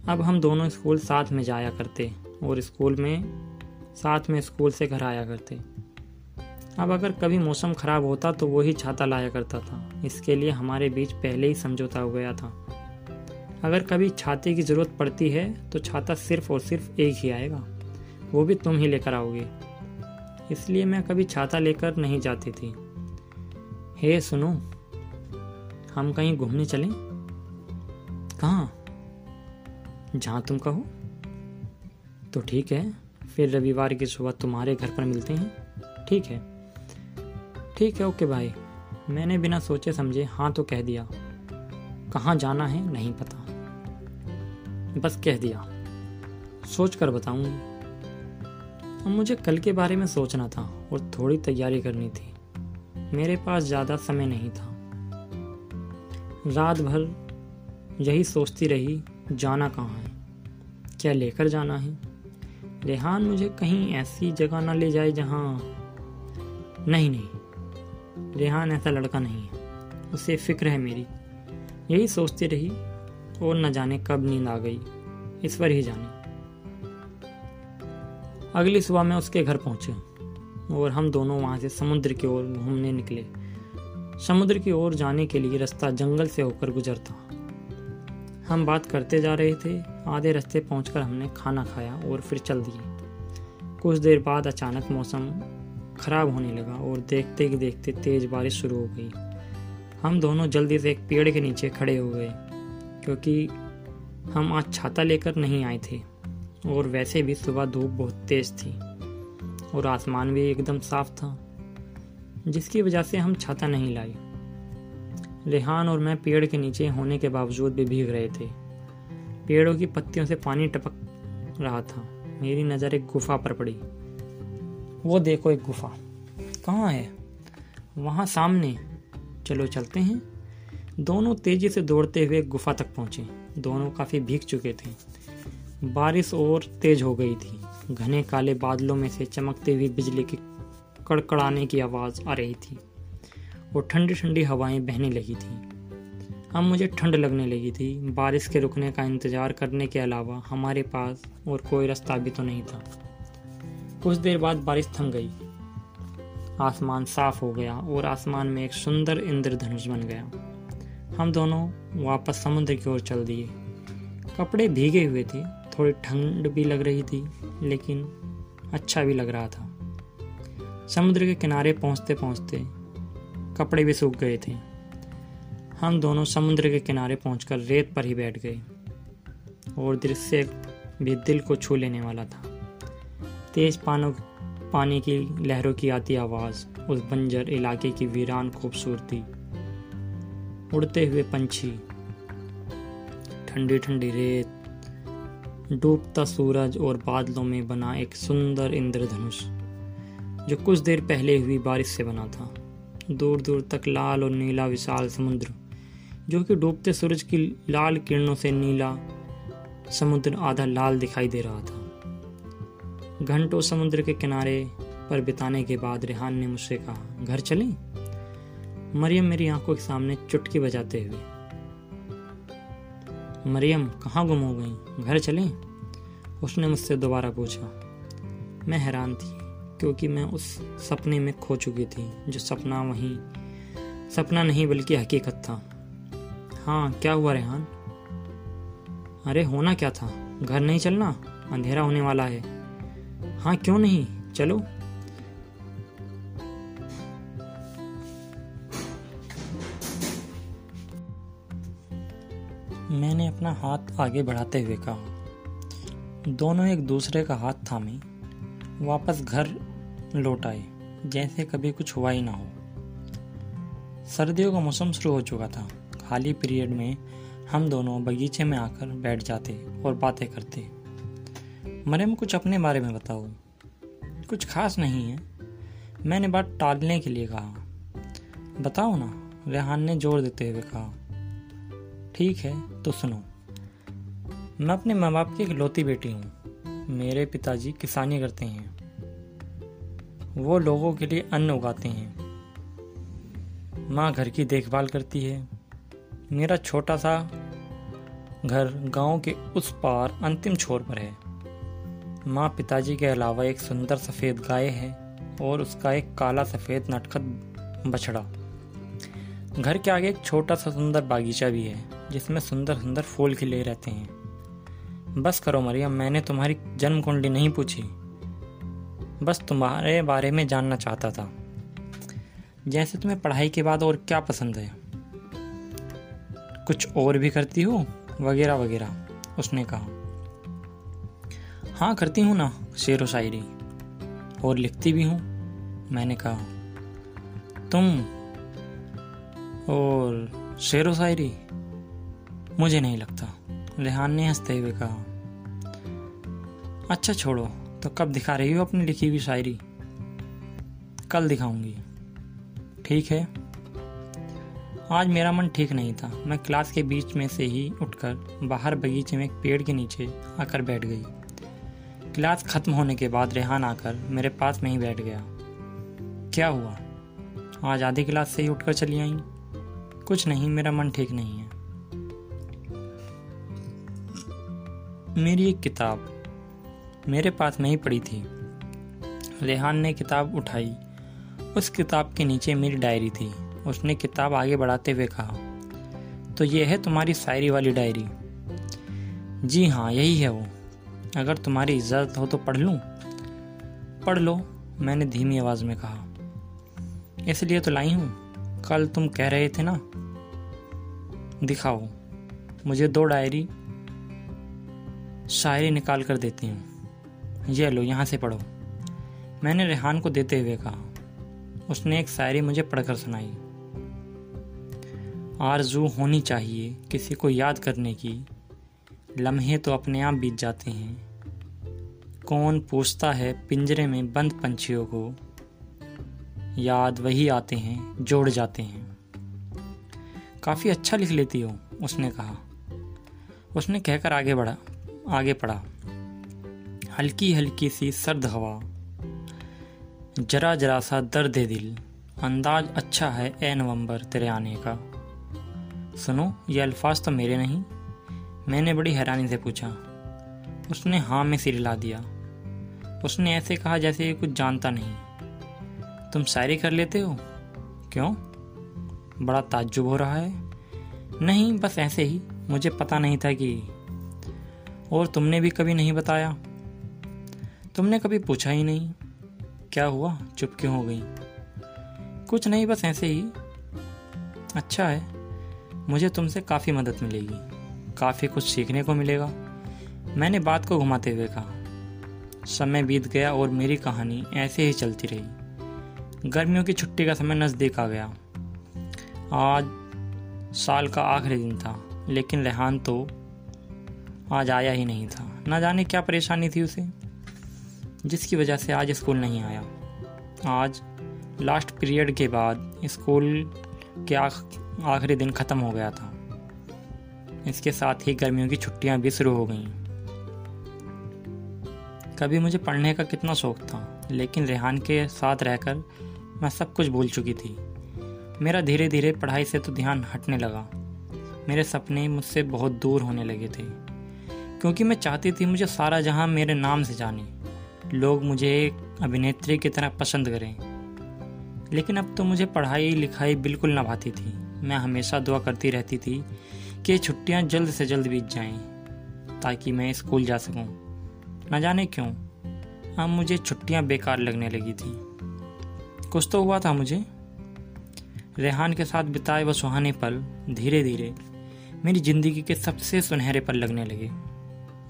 अब हम दोनों स्कूल साथ में जाया करते और स्कूल में, साथ में स्कूल से घर आया करते। अब अगर कभी मौसम खराब होता तो वही छाता लाया करता था। इसके लिए हमारे बीच पहले ही समझौता हो गया था। अगर कभी छाते की ज़रूरत पड़ती है तो छाता सिर्फ़ और सिर्फ़ एक ही आएगा। वो भी तुम ही लेकर आओगे। इसलिए मैं कभी छाता लेकर नहीं जाती थी। हे सुनो हम कहीं घूमने चलें? कहाँ? जहाँ तुम कहो। तो ठीक है, फिर रविवार की सुबह तुम्हारे घर पर मिलते हैं। ठीक है। ठीक है, ओके भाई मैंने बिना सोचे समझे हाँ तो कह दिया। कहाँ जाना है, नहीं पता। बस कह दिया। सोच कर बताऊँगी अब मुझे कल के बारे में सोचना था और थोड़ी तैयारी करनी थी। मेरे पास ज़्यादा समय नहीं था। रात भर यही सोचती रही, जाना कहाँ है? क्या लेकर जाना है? रेहान मुझे कहीं ऐसी जगह ना ले जाए जहाँ नहीं नहीं। रेहान ऐसा लड़का नहीं है। उसे फ़िक्र है मेरी। यही सोचती रही, और न जाने कब नींद आ गई। इस पर ही जाने। अगली सुबह मैं उसके घर पहुँचे, और हम दोनों वहाँ से समुद्र की ओर घूमने निकले। समुद्र की ओर जाने के लिए रास्ता जंगल से होकर गुजरता। हम बात करते जा रहे थे, आधे रास्ते पहुंचकर हमने खाना खाया और फिर चल दिए। कुछ देर बाद अचानक मौसम खराब होने लगा और देखते ही देखते तेज बारिश शुरू हो गई। हम दोनों जल्दी से एक पेड़ के नीचे खड़े हो गए, क्योंकि हम आज छाता लेकर नहीं आए थे, और वैसे भी सुबह धूप बहुत तेज थी, और आसमान भी एकदम साफ़ था। जिसकी वजह से हम छाता नहीं लाए। रेहान और मैं पेड़ के नीचे होने के बावजूद भी भीग रहे थे। पेड़ों की पत्तियों से पानी टपक रहा था। मेरी नज़र एक गुफा पर पड़ी। वो देखो एक गुफा। कहाँ है? वहाँ सामने। चलो चलते हैं। दोनों तेज़ी से दौड़ते हुए गुफा तक पहुँचे। दोनों काफ़ी भीग चुके थे। बारिश और तेज हो गई थी। घने काले बादलों में से चमकती हुई बिजली की कड़कड़ाने की आवाज़ आ रही थी। और ठंडी ठंडी हवाएँ बहने लगी थी। अब मुझे ठंड लगने लगी थी। बारिश के रुकने का इंतज़ार करने के अलावा हमारे पास और कोई रास्ता भी तो नहीं था। कुछ देर बाद बारिश थम गई। आसमान साफ़ हो गया और आसमान में एक सुंदर इंद्रधनुष बन गया। हम दोनों वापस समुद्र की ओर चल दिए। कपड़े भीगे हुए थे, थोड़ी ठंड भी लग रही थी, लेकिन अच्छा भी लग रहा था। समुद्र के किनारे पहुँचते पहुँचते कपड़े भी सूख गए थे। हम दोनों समुद्र के किनारे पहुंचकर रेत पर ही बैठ गए और दृश्य भी दिल को छू लेने वाला था। तेज पानों पानी की लहरों की आती आवाज़, उस बंजर इलाके की वीरान खूबसूरती, उड़ते हुए पंछी ठंडी ठंडी रेत, डूबता सूरज और बादलों में बना एक सुंदर इंद्रधनुष। जो कुछ देर पहले हुई बारिश से बना था। दूर दूर तक लाल और नीला विशाल समुद्र, जो कि डूबते सूरज की लाल किरणों से नीला समुद्र आधा लाल दिखाई दे रहा था। घंटों समुद्र के किनारे पर बिताने के बाद रेहान ने मुझसे कहा, घर चलें? मरियम मेरी आँखों के सामने चुटकी बजाते हुए। मरियम, कहाँ गुम हो गई? घर चलें? उसने मुझसे दोबारा पूछा। मैं हैरान थी। क्योंकि मैं उस सपने में खो चुकी थी, जो सपना वहीं, सपना नहीं बल्कि हकीकत था। हाँ क्या हुआ रेहान? अरे, होना क्या था? घर नहीं चलना? अंधेरा होने वाला है। हाँ क्यों नहीं? चलो। मैंने अपना हाथ आगे बढ़ाते हुए कहा। दोनों एक दूसरे का हाथ थामे, वापस घर लौट आए जैसे कभी कुछ हुआ ही ना हो। सर्दियों का मौसम शुरू हो चुका था। खाली पीरियड में हम दोनों बगीचे में आकर बैठ जाते और बातें करते। मरियम, कुछ अपने बारे में बताओ। कुछ खास नहीं है। मैंने बात टालने के लिए कहा। बताओ ना, रेहान ने ज़ोर देते हुए कहा। ठीक है तो सुनो। मैं अपने माँ बाप की इकलौती बेटी हूँ। मेरे पिताजी किसानी करते हैं। वो लोगों के लिए अन्न उगाते हैं। माँ घर की देखभाल करती है। मेरा छोटा सा घर गाँव के उस पार अंतिम छोर पर है। माँ पिताजी के अलावा एक सुंदर सफ़ेद गाय है और उसका एक काला सफ़ेद नटखट बछड़ा। घर के आगे एक छोटा सा सुंदर बागीचा भी है, जिसमें सुंदर सुंदर फूल खिले रहते हैं। बस करो मरियम, मैंने तुम्हारी जन्म कुंडली नहीं पूछी। बस तुम्हारे बारे में जानना चाहता था। जैसे तुम्हें पढ़ाई के बाद और क्या पसंद है? कुछ और भी करती हो? वगैरह वगैरह, उसने कहा। हाँ करती हूँ ना, शेर व शायरी। और लिखती भी हूँ, मैंने कहा। तुम और शेर व शायरी? मुझे नहीं लगता। रेहान ने हँसते हुए कहा। अच्छा छोड़ो। तो कब दिखा रही हो अपनी लिखी हुई शायरी? कल दिखाऊँगी। ठीक है। आज मेरा मन ठीक नहीं था। मैं क्लास के बीच में से ही उठकर बाहर बगीचे में एक पेड़ के नीचे आकर बैठ गई। क्लास खत्म होने के बाद रेहान आकर मेरे पास में ही बैठ गया। क्या हुआ? आज आधी क्लास से ही उठकर चली आई। कुछ नहीं, मेरा मन ठीक नहीं है। मेरी एक किताब मेरे पास नहीं पड़ी थी। रेहान ने किताब उठाई। उस किताब के नीचे मेरी डायरी थी। उसने किताब आगे बढ़ाते हुए कहा तो ये है तुम्हारी शायरी वाली डायरी? जी हाँ यही है वो। अगर तुम्हारी इज़्ज़त हो तो पढ़ लूँ? पढ़ लो, मैंने धीमी आवाज़ में कहा। इसलिए तो लाई हूँ। कल तुम कह रहे थे ना? दिखाओ, मुझे दो डायरी शायरी निकाल कर देती हूँ। ये लो, यहाँ से पढ़ो। मैंने रेहान को देते हुए कहा। उसने एक शायरी मुझे पढ़कर सुनाई। आरज़ू होनी चाहिए किसी को याद करने की। लम्हे तो अपने आप बीत जाते हैं। कौन पूछता है पिंजरे में बंद पंछियों को? याद वही आते हैं, जोड़ जाते हैं। काफ़ी अच्छा लिख लेती हो, उसने कहा। उसने कहकर आगे बढ़ा, आगे पढ़ा। हल्की हल्की सी सर्द हवा। जरा जरा सा दर्द है दिल। अंदाज अच्छा है ए नवंबर तेरे आने का। सुनो, ये अल्फाज तो मेरे नहीं। मैंने बड़ी हैरानी से पूछा। उसने हाँ में सिर हिला दिया। उसने ऐसे कहा जैसे ये कुछ जानता नहीं। तुम शायरी कर लेते हो? क्यों? बड़ा ताज्जुब हो रहा है। नहीं, बस ऐसे ही। मुझे पता नहीं था कि और तुमने भी कभी नहीं बताया। तुमने कभी पूछा ही नहीं, क्या हुआ? चुप क्यों हो गई? कुछ नहीं, बस ऐसे ही। अच्छा है, मुझे तुमसे काफ़ी मदद मिलेगी, काफ़ी कुछ सीखने को मिलेगा। मैंने बात को घुमाते हुए कहा, समय बीत गया और मेरी कहानी ऐसे ही चलती रही। गर्मियों की छुट्टी का समय नज़दीक आ गया। आज साल का आखिरी दिन था, लेकिन रेहान तो आज आया ही नहीं था। ना जाने क्या परेशानी थी उसे। जिसकी वजह से आज स्कूल नहीं आया। आज लास्ट पीरियड के बाद स्कूल के आखिरी दिन ख़त्म हो गया था। इसके साथ ही गर्मियों की छुट्टियाँ भी शुरू हो गईं। कभी मुझे पढ़ने का कितना शौक था, लेकिन रेहान के साथ रहकर मैं सब कुछ भूल चुकी थी। मेरा धीरे धीरे पढ़ाई से तो ध्यान हटने लगा। मेरे सपने मुझसे बहुत दूर होने लगे थे। क्योंकि मैं चाहती थी मुझे सारा जहाँ मेरे नाम से जाने। लोग मुझे एक अभिनेत्री की तरह पसंद करें। लेकिन अब तो मुझे पढ़ाई, लिखाई बिल्कुल ना भाती थी। मैं हमेशा दुआ करती रहती थी कि छुट्टियाँ जल्द से जल्द बीत जाएँ, ताकि मैं स्कूल जा सकूँ। न जाने क्यों, अब मुझे छुट्टियाँ बेकार लगने लगी थी। कुछ तो हुआ था मुझे। रेहान के साथ बिताए व सुहाने पल धीरे धीरे मेरी ज़िंदगी के सबसे सुनहरे पल लगने लगे।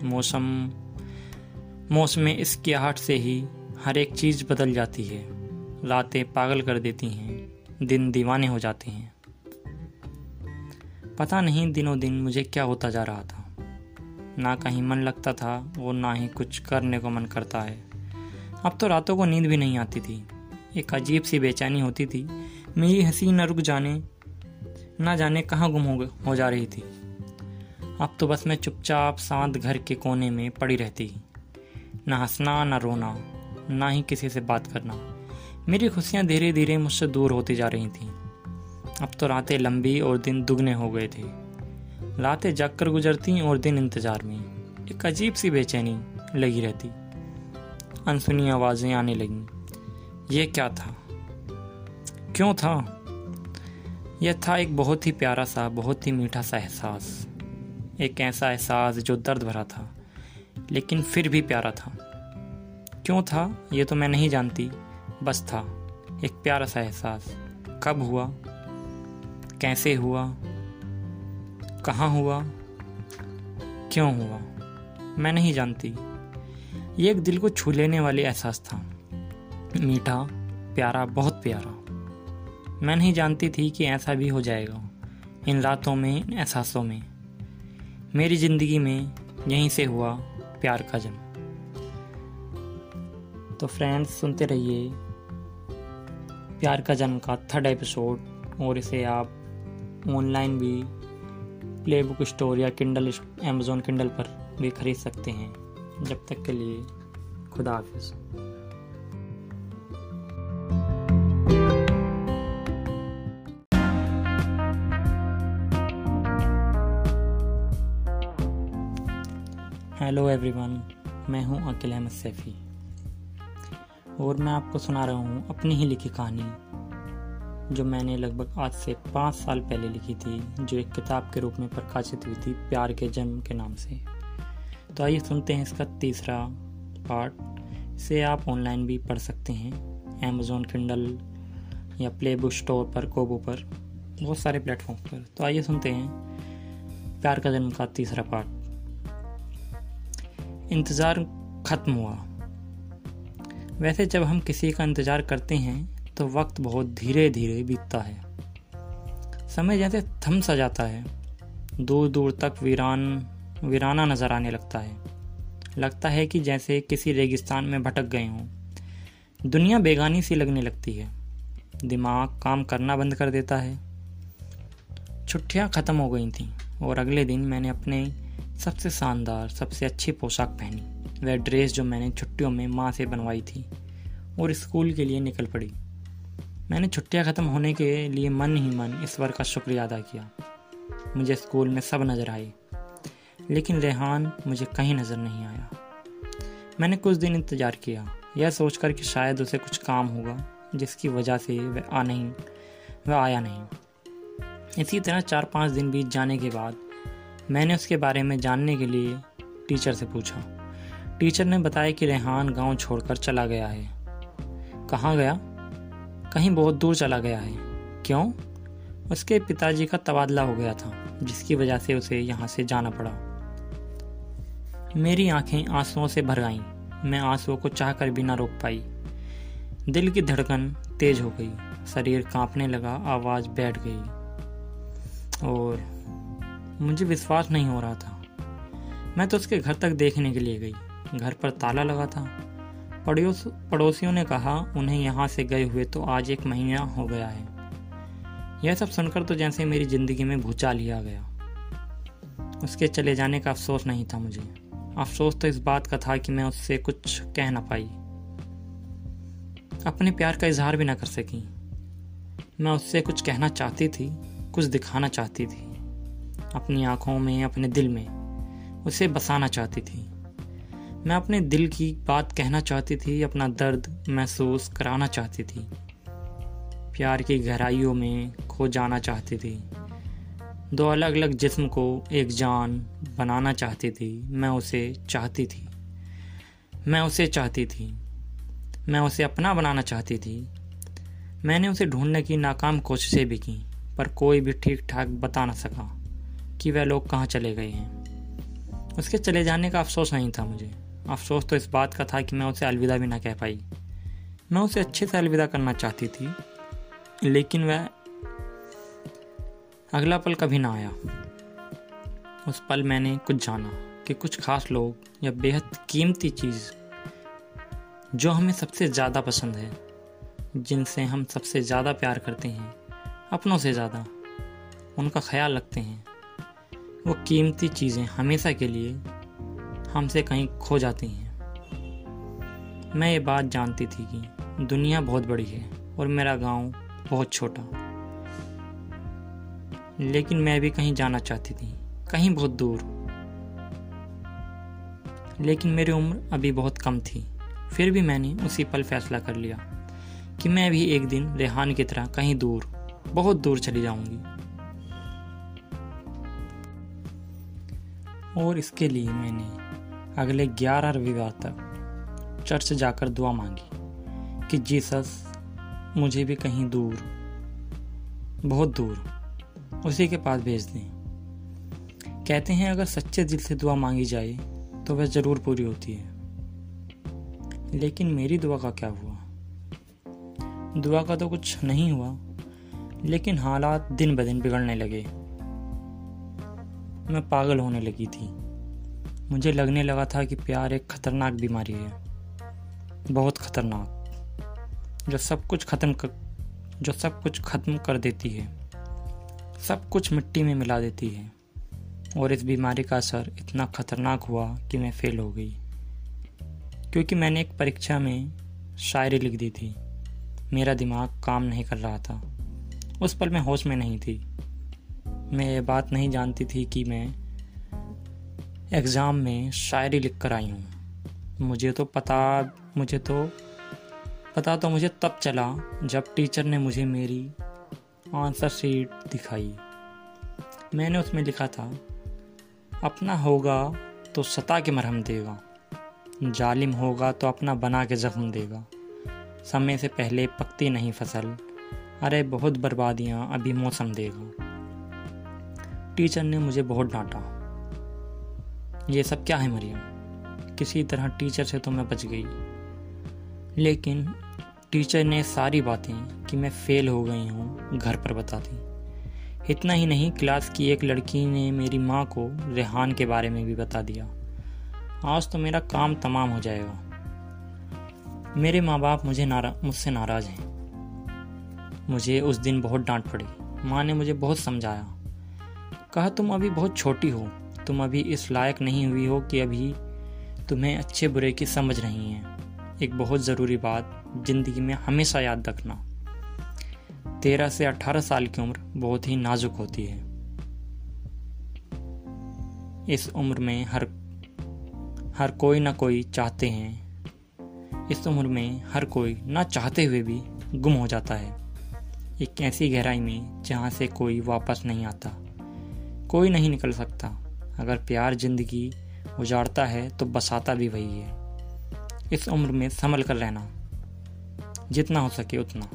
मौसम मौसम इसकी आहट से ही हर एक चीज़ बदल जाती है। रातें पागल कर देती हैं दिन दीवाने हो जाते हैं। पता नहीं दिनों दिन मुझे क्या होता जा रहा था। ना कहीं मन लगता था और ना ही कुछ करने को मन करता है। अब तो रातों को नींद भी नहीं आती थी। एक अजीब सी बेचैनी होती थी। मेरी हँसी न रुक जाने ना जाने कहाँ गुम हो, हो जा रही थी। अब तो बस मैं चुपचाप शांत घर के कोने में पड़ी रहती। ना हंसना, ना रोना, ना ही किसी से बात करना। मेरी खुशियाँ धीरे धीरे मुझसे दूर होती जा रही थीं। अब तो रातें लंबी और दिन दुगने हो गए थे। रातें जग कर गुजरती और दिन इंतज़ार में। एक अजीब सी बेचैनी लगी रहती। अनसुनी आवाज़ें आने लगीं। यह क्या था? क्यों था? यह था एक बहुत ही प्यारा सा, बहुत ही मीठा सा एहसास। एक ऐसा एहसास जो दर्द भरा था। लेकिन फिर भी प्यारा था। क्यों था, ये तो मैं नहीं जानती। बस था, एक प्यारा सा एहसास। कब हुआ? कैसे हुआ? कहाँ हुआ? क्यों हुआ? मैं नहीं जानती। ये एक दिल को छू लेने वाली एहसास था। मीठा, प्यारा, बहुत प्यारा। मैं नहीं जानती थी कि ऐसा भी हो जाएगा, इन रातों में, इन एहसासों में। मेरी ज़िंदगी में यहीं से हुआ। प्यार का जन्म। तो फ्रेंड्स सुनते रहिए। प्यार का जन्म का थर्ड एपिसोड और इसे आप ऑनलाइन भी प्ले बुक स्टोर या किंडल अमेजोन किंडल पर भी खरीद सकते हैं। जब तक के लिए खुदा हाफिज़। हेलो एवरीवन मैं हूँ अकिल अहमद सैफ़ी। और मैं आपको सुना रहा हूँ अपनी ही लिखी कहानी, जो मैंने लगभग आज से पाँच साल पहले लिखी थी, जो एक किताब के रूप में प्रकाशित हुई थी, प्यार के जन्म के नाम से। तो आइए सुनते हैं इसका तीसरा पार्ट। इसे आप ऑनलाइन भी पढ़ सकते हैं अमेजोन किंडल या प्ले बुक स्टोर पर कोबो पर, बहुत सारे प्लेटफॉर्म पर। तो आइए सुनते हैं प्यार का जन्म का तीसरा पार्ट। इंतज़ार ख़त्म हुआ। वैसे जब हम किसी का इंतज़ार करते हैं तो वक्त बहुत धीरे धीरे बीतता है। समय जैसे थम सा जाता है। दूर दूर तक वीरान, वीराना नज़र आने लगता है। लगता है कि जैसे किसी रेगिस्तान में भटक गए हों। दुनिया बेगानी सी लगने लगती है। दिमाग काम करना बंद कर देता है। छुट्टियाँ ख़त्म हो गई थीं, और अगले दिन मैंने अपने सबसे शानदार, सबसे अच्छी पोशाक पहनी। वह ड्रेस जो मैंने छुट्टियों में माँ से बनवाई थी और स्कूल के लिए निकल पड़ी। मैंने छुट्टियाँ ख़त्म होने के लिए मन ही मन ईश्वर का शुक्रिया अदा किया। मुझे स्कूल में सब नज़र आए, लेकिन रेहान मुझे कहीं नज़र नहीं आया। मैंने कुछ दिन इंतज़ार किया। यह सोचकर कि शायद उसे कुछ काम होगा, जिसकी वजह से वह आ नहीं, वह आया नहीं। इसी तरह चार पाँच दिन बीत जाने के बाद मैंने उसके बारे में जानने के लिए टीचर से पूछा। टीचर ने बताया कि रेहान गाँव छोड़कर चला गया है। कहाँ गया? कहीं बहुत दूर चला गया है। क्यों? उसके पिताजी का तबादला हो गया था, जिसकी वजह से उसे यहाँ से जाना पड़ा। मेरी आँखें आंसुओं से भर आईं मैं आंसुओं को चाह कर भी ना रोक पाई। दिल की धड़कन तेज हो गई। शरीर कांपने लगा, आवाज़ बैठ गई। और मुझे विश्वास नहीं हो रहा था। मैं तो उसके घर तक देखने के लिए गई। घर पर ताला लगा था। पड़ोस, पड़ोसियों ने कहा, उन्हें यहाँ से गए हुए तो आज एक महीना हो गया है। यह सब सुनकर तो जैसे मेरी ज़िंदगी में भूचाल लिया गया। उसके चले जाने का अफसोस नहीं था मुझे। अफसोस तो इस बात का था कि मैं उससे कुछ कह ना पाई। अपने प्यार का इजहार भी ना कर सकी। मैं उससे कुछ कहना चाहती थी, कुछ दिखाना चाहती थी। अपनी आँखों में, अपने दिल में, उसे बसाना चाहती थी। मैं अपने दिल की बात कहना चाहती थी, अपना दर्द महसूस कराना चाहती थी। प्यार की गहराइयों में खो जाना चाहती थी। दो अलग अलग जिस्म को एक जान बनाना चाहती थी। मैं उसे चाहती थी। मैं उसे चाहती थी। मैं उसे अपना बनाना चाहती थी। मैंने उसे ढूँढने की नाकाम कोशिशें भी की, पर कोई भी ठीक ठाक बता ना सका। कि वह लोग कहाँ चले गए हैं। उसके चले जाने का अफसोस नहीं था मुझे। अफसोस तो इस बात का था कि मैं उसे अलविदा भी ना कह पाई। मैं उसे अच्छे से अलविदा करना चाहती थी, लेकिन वह अगला पल कभी ना आया। उस पल मैंने कुछ जाना कि कुछ खास लोग या बेहद कीमती चीज़ जो हमें सबसे ज़्यादा पसंद है, जिनसे हम सबसे ज़्यादा प्यार करते हैं, अपनों से ज़्यादा, उनका ख्याल रखते हैं। वो कीमती चीज़ें हमेशा के लिए हमसे कहीं खो जाती हैं। मैं ये बात जानती थी कि दुनिया बहुत बड़ी है और मेरा गाँव बहुत छोटा। लेकिन मैं भी कहीं जाना चाहती थी, कहीं बहुत दूर। लेकिन मेरी उम्र अभी बहुत कम थी। फिर भी मैंने उसी पल फैसला कर लिया कि मैं भी एक दिन रेहान की तरह कहीं दूर, बहुत दूर चली जाऊँगी। और इसके लिए मैंने अगले ग्यारह रविवार तक चर्च जाकर दुआ मांगी कि जीसस मुझे भी कहीं दूर, बहुत दूर, उसी के पास भेज दें। कहते हैं, अगर सच्चे दिल से दुआ मांगी जाए तो वह ज़रूर पूरी होती है। लेकिन मेरी दुआ का क्या हुआ? दुआ का तो कुछ नहीं हुआ, लेकिन हालात दिन ब दिन बिगड़ने लगे। मैं पागल होने लगी थी। मुझे लगने लगा था कि प्यार एक खतरनाक बीमारी है। बहुत खतरनाक। जो सब कुछ खत्म कर, जो सब कुछ खत्म कर देती है, सब कुछ मिट्टी में मिला देती है। और इस बीमारी का असर इतना खतरनाक हुआ कि मैं फेल हो गई। क्योंकि मैंने एक परीक्षा में शायरी लिख दी थी। मेरा दिमाग काम नहीं कर रहा था। उस पल मैं होश में नहीं थी। मैं ये बात नहीं जानती थी कि मैं एग्ज़ाम में शायरी लिख कर आई हूँ। मुझे तो पता, मुझे तो पता तो मुझे तब चला जब टीचर ने मुझे मेरी आंसर शीट दिखाई। मैंने उसमें लिखा था, अपना होगा तो सता के मरहम देगा, जालिम होगा तो अपना बना के जख्म देगा। समय से पहले पकती नहीं फ़सल, अरे बहुत बर्बादियाँ अभी मौसम देगा। टीचर ने मुझे बहुत डांटा। ये सब क्या है मरियम? किसी तरह टीचर से तो मैं बच गई। लेकिन टीचर ने सारी बातें कि मैं फेल हो गई हूँ, घर पर बता दी। इतना ही नहीं, क्लास की एक लड़की ने मेरी माँ को रेहान के बारे में भी बता दिया। आज तो मेरा काम तमाम हो जाएगा। मेरे माँ बाप मुझे नारा, मुझसे नाराज़ हैं। मुझे उस दिन बहुत डांट पड़ी। माँ ने मुझे बहुत समझाया। कहा, तुम अभी बहुत छोटी हो। तुम अभी इस लायक नहीं हुई हो कि अभी तुम्हें अच्छे बुरे की समझ नहीं है। एक बहुत ज़रूरी बात, ज़िंदगी में हमेशा याद रखना। तेरह से अठारह साल की उम्र बहुत ही नाजुक होती है। इस उम्र में हर हर कोई ना कोई चाहते हैं। इस उम्र में हर कोई ना चाहते हुए भी गुम हो जाता है। एक ऐसी गहराई में जहाँ से कोई वापस नहीं आता। कोई नहीं निकल सकता। अगर प्यार ज़िंदगी उजाड़ता है तो बसाता भी वही है। इस उम्र में संभल कर रहना। जितना हो सके उतना।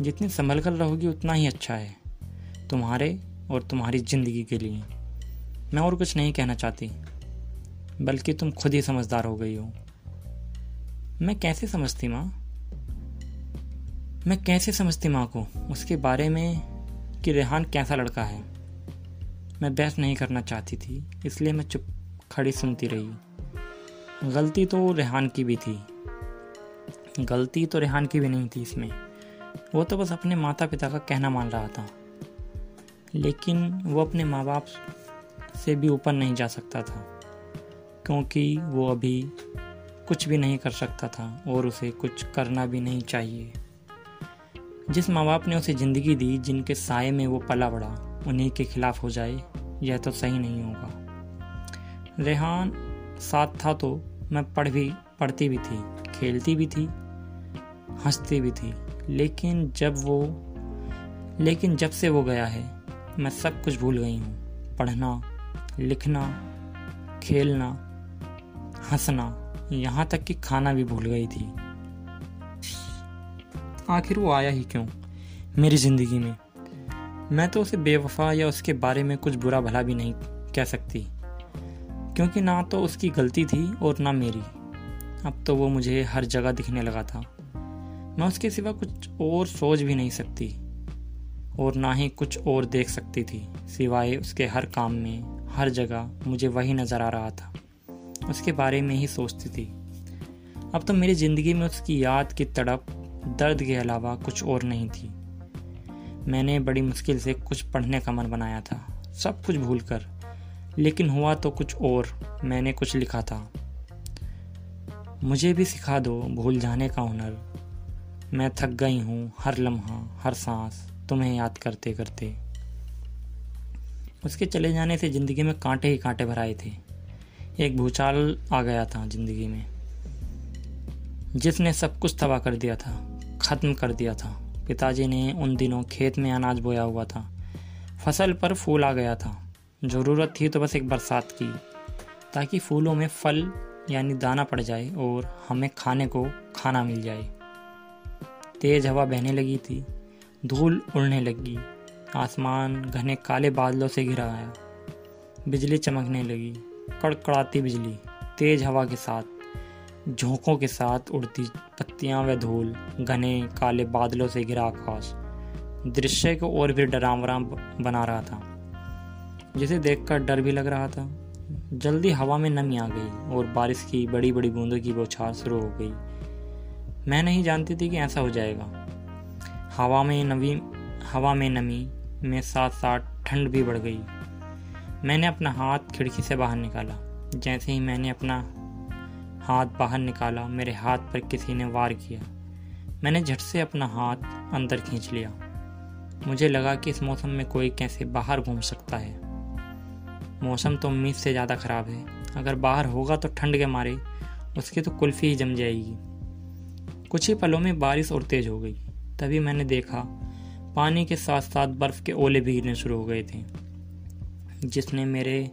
जितनी संभल कर रहोगी, उतना ही अच्छा है। तुम्हारे और तुम्हारी ज़िंदगी के लिए। मैं और कुछ नहीं कहना चाहती। बल्कि तुम खुद ही समझदार हो गई हो। मैं कैसे समझती माँ? मैं कैसे समझती माँ को? उसके बारे में कि रेहान कैसा लड़का है। मैं बहस नहीं करना चाहती थी, इसलिए मैं चुप खड़ी सुनती रही। गलती तो रेहान की भी थी। गलती तो रेहान की भी नहीं थी इसमें। वो तो बस अपने माता पिता का कहना मान रहा था। लेकिन वो अपने माँ बाप से भी ऊपर नहीं जा सकता था, क्योंकि वो अभी कुछ भी नहीं कर सकता था और उसे कुछ करना भी नहीं चाहिए। जिस माँ बाप ने उसे ज़िंदगी दी, जिनके साय में वो पला बड़ा उन्हीं के खिलाफ हो जाए, यह तो सही नहीं होगा। रेहान साथ था तो मैं पढ़ भी, पढ़ती भी थी, खेलती भी थी, हंसती भी थी। लेकिन जब वो, लेकिन जब से वो गया है, मैं सब कुछ भूल गई हूँ। पढ़ना, लिखना, खेलना, हंसना, यहाँ तक कि खाना भी भूल गई थी। आखिर वो आया ही क्यों? मेरी ज़िंदगी में। मैं तो उसे बेवफा या उसके बारे में कुछ बुरा भला भी नहीं कह सकती, क्योंकि ना तो उसकी गलती थी और ना मेरी। अब तो वो मुझे हर जगह दिखने लगा था। मैं उसके सिवा कुछ और सोच भी नहीं सकती, और ना ही कुछ और देख सकती थी, सिवाय उसके हर काम में, हर जगह मुझे वही नज़र आ रहा था। उसके बारे में ही सोचती थी। अब तो मेरी ज़िंदगी में उसकी याद की तड़प, दर्द के अलावा कुछ और नहीं थी। मैंने बड़ी मुश्किल से कुछ पढ़ने का मन बनाया था, सब कुछ भूल कर लेकिन हुआ तो कुछ और, मैंने कुछ लिखा था। मुझे भी सिखा दो भूल जाने का हुनर। मैं थक गई हूँ हर लम्हा, हर सांस, तुम्हें याद करते करते। उसके चले जाने से ज़िंदगी में कांटे ही कांटे भराए थे। एक भूचाल आ गया था ज़िंदगी में। जिसने सब कुछ तबाह कर दिया था, ख़त्म कर दिया था। पिताजी ने उन दिनों खेत में अनाज बोया हुआ था। फ़सल पर फूल आ गया था। ज़रूरत थी तो बस एक बरसात की, ताकि फूलों में फल यानी दाना पड़ जाए और हमें खाने को खाना मिल जाए। तेज हवा बहने लगी थी। धूल उड़ने लगी। आसमान घने काले बादलों से घिरा आया। बिजली चमकने लगी। कड़कड़ाती बिजली। तेज हवा के साथ। झोंकों के साथ उड़ती पत्तियाँ व धूल घने काले बादलों से घिरा आकाश। दृश्य को और भी डरावना बना रहा था। जिसे देखकर डर भी लग रहा था। जल्दी हवा में नमी आ गई और बारिश की बड़ी बड़ी बूंदों की बौछार शुरू हो गई। मैं नहीं जानती थी कि ऐसा हो जाएगा। हवा में नमी, हवा में नमी में साथ साथ ठंड भी बढ़ गई। मैंने अपना हाथ खिड़की से बाहर निकाला। जैसे ही मैंने अपना हाथ बाहर निकाला, मेरे हाथ पर किसी ने वार किया। मैंने झट से अपना हाथ अंदर खींच लिया। मुझे लगा कि इस मौसम में कोई कैसे बाहर घूम सकता है। मौसम तो उम्मीद से ज़्यादा ख़राब है। अगर बाहर होगा तो ठंड के मारे, उसकी तो कुल्फ़ी ही जम जाएगी। कुछ ही पलों में बारिश और तेज़ हो गई। तभी मैंने देखा, पानी के साथ साथ बर्फ़ के ओले भी गिरने शुरू हो गए थे। जिसने मेरे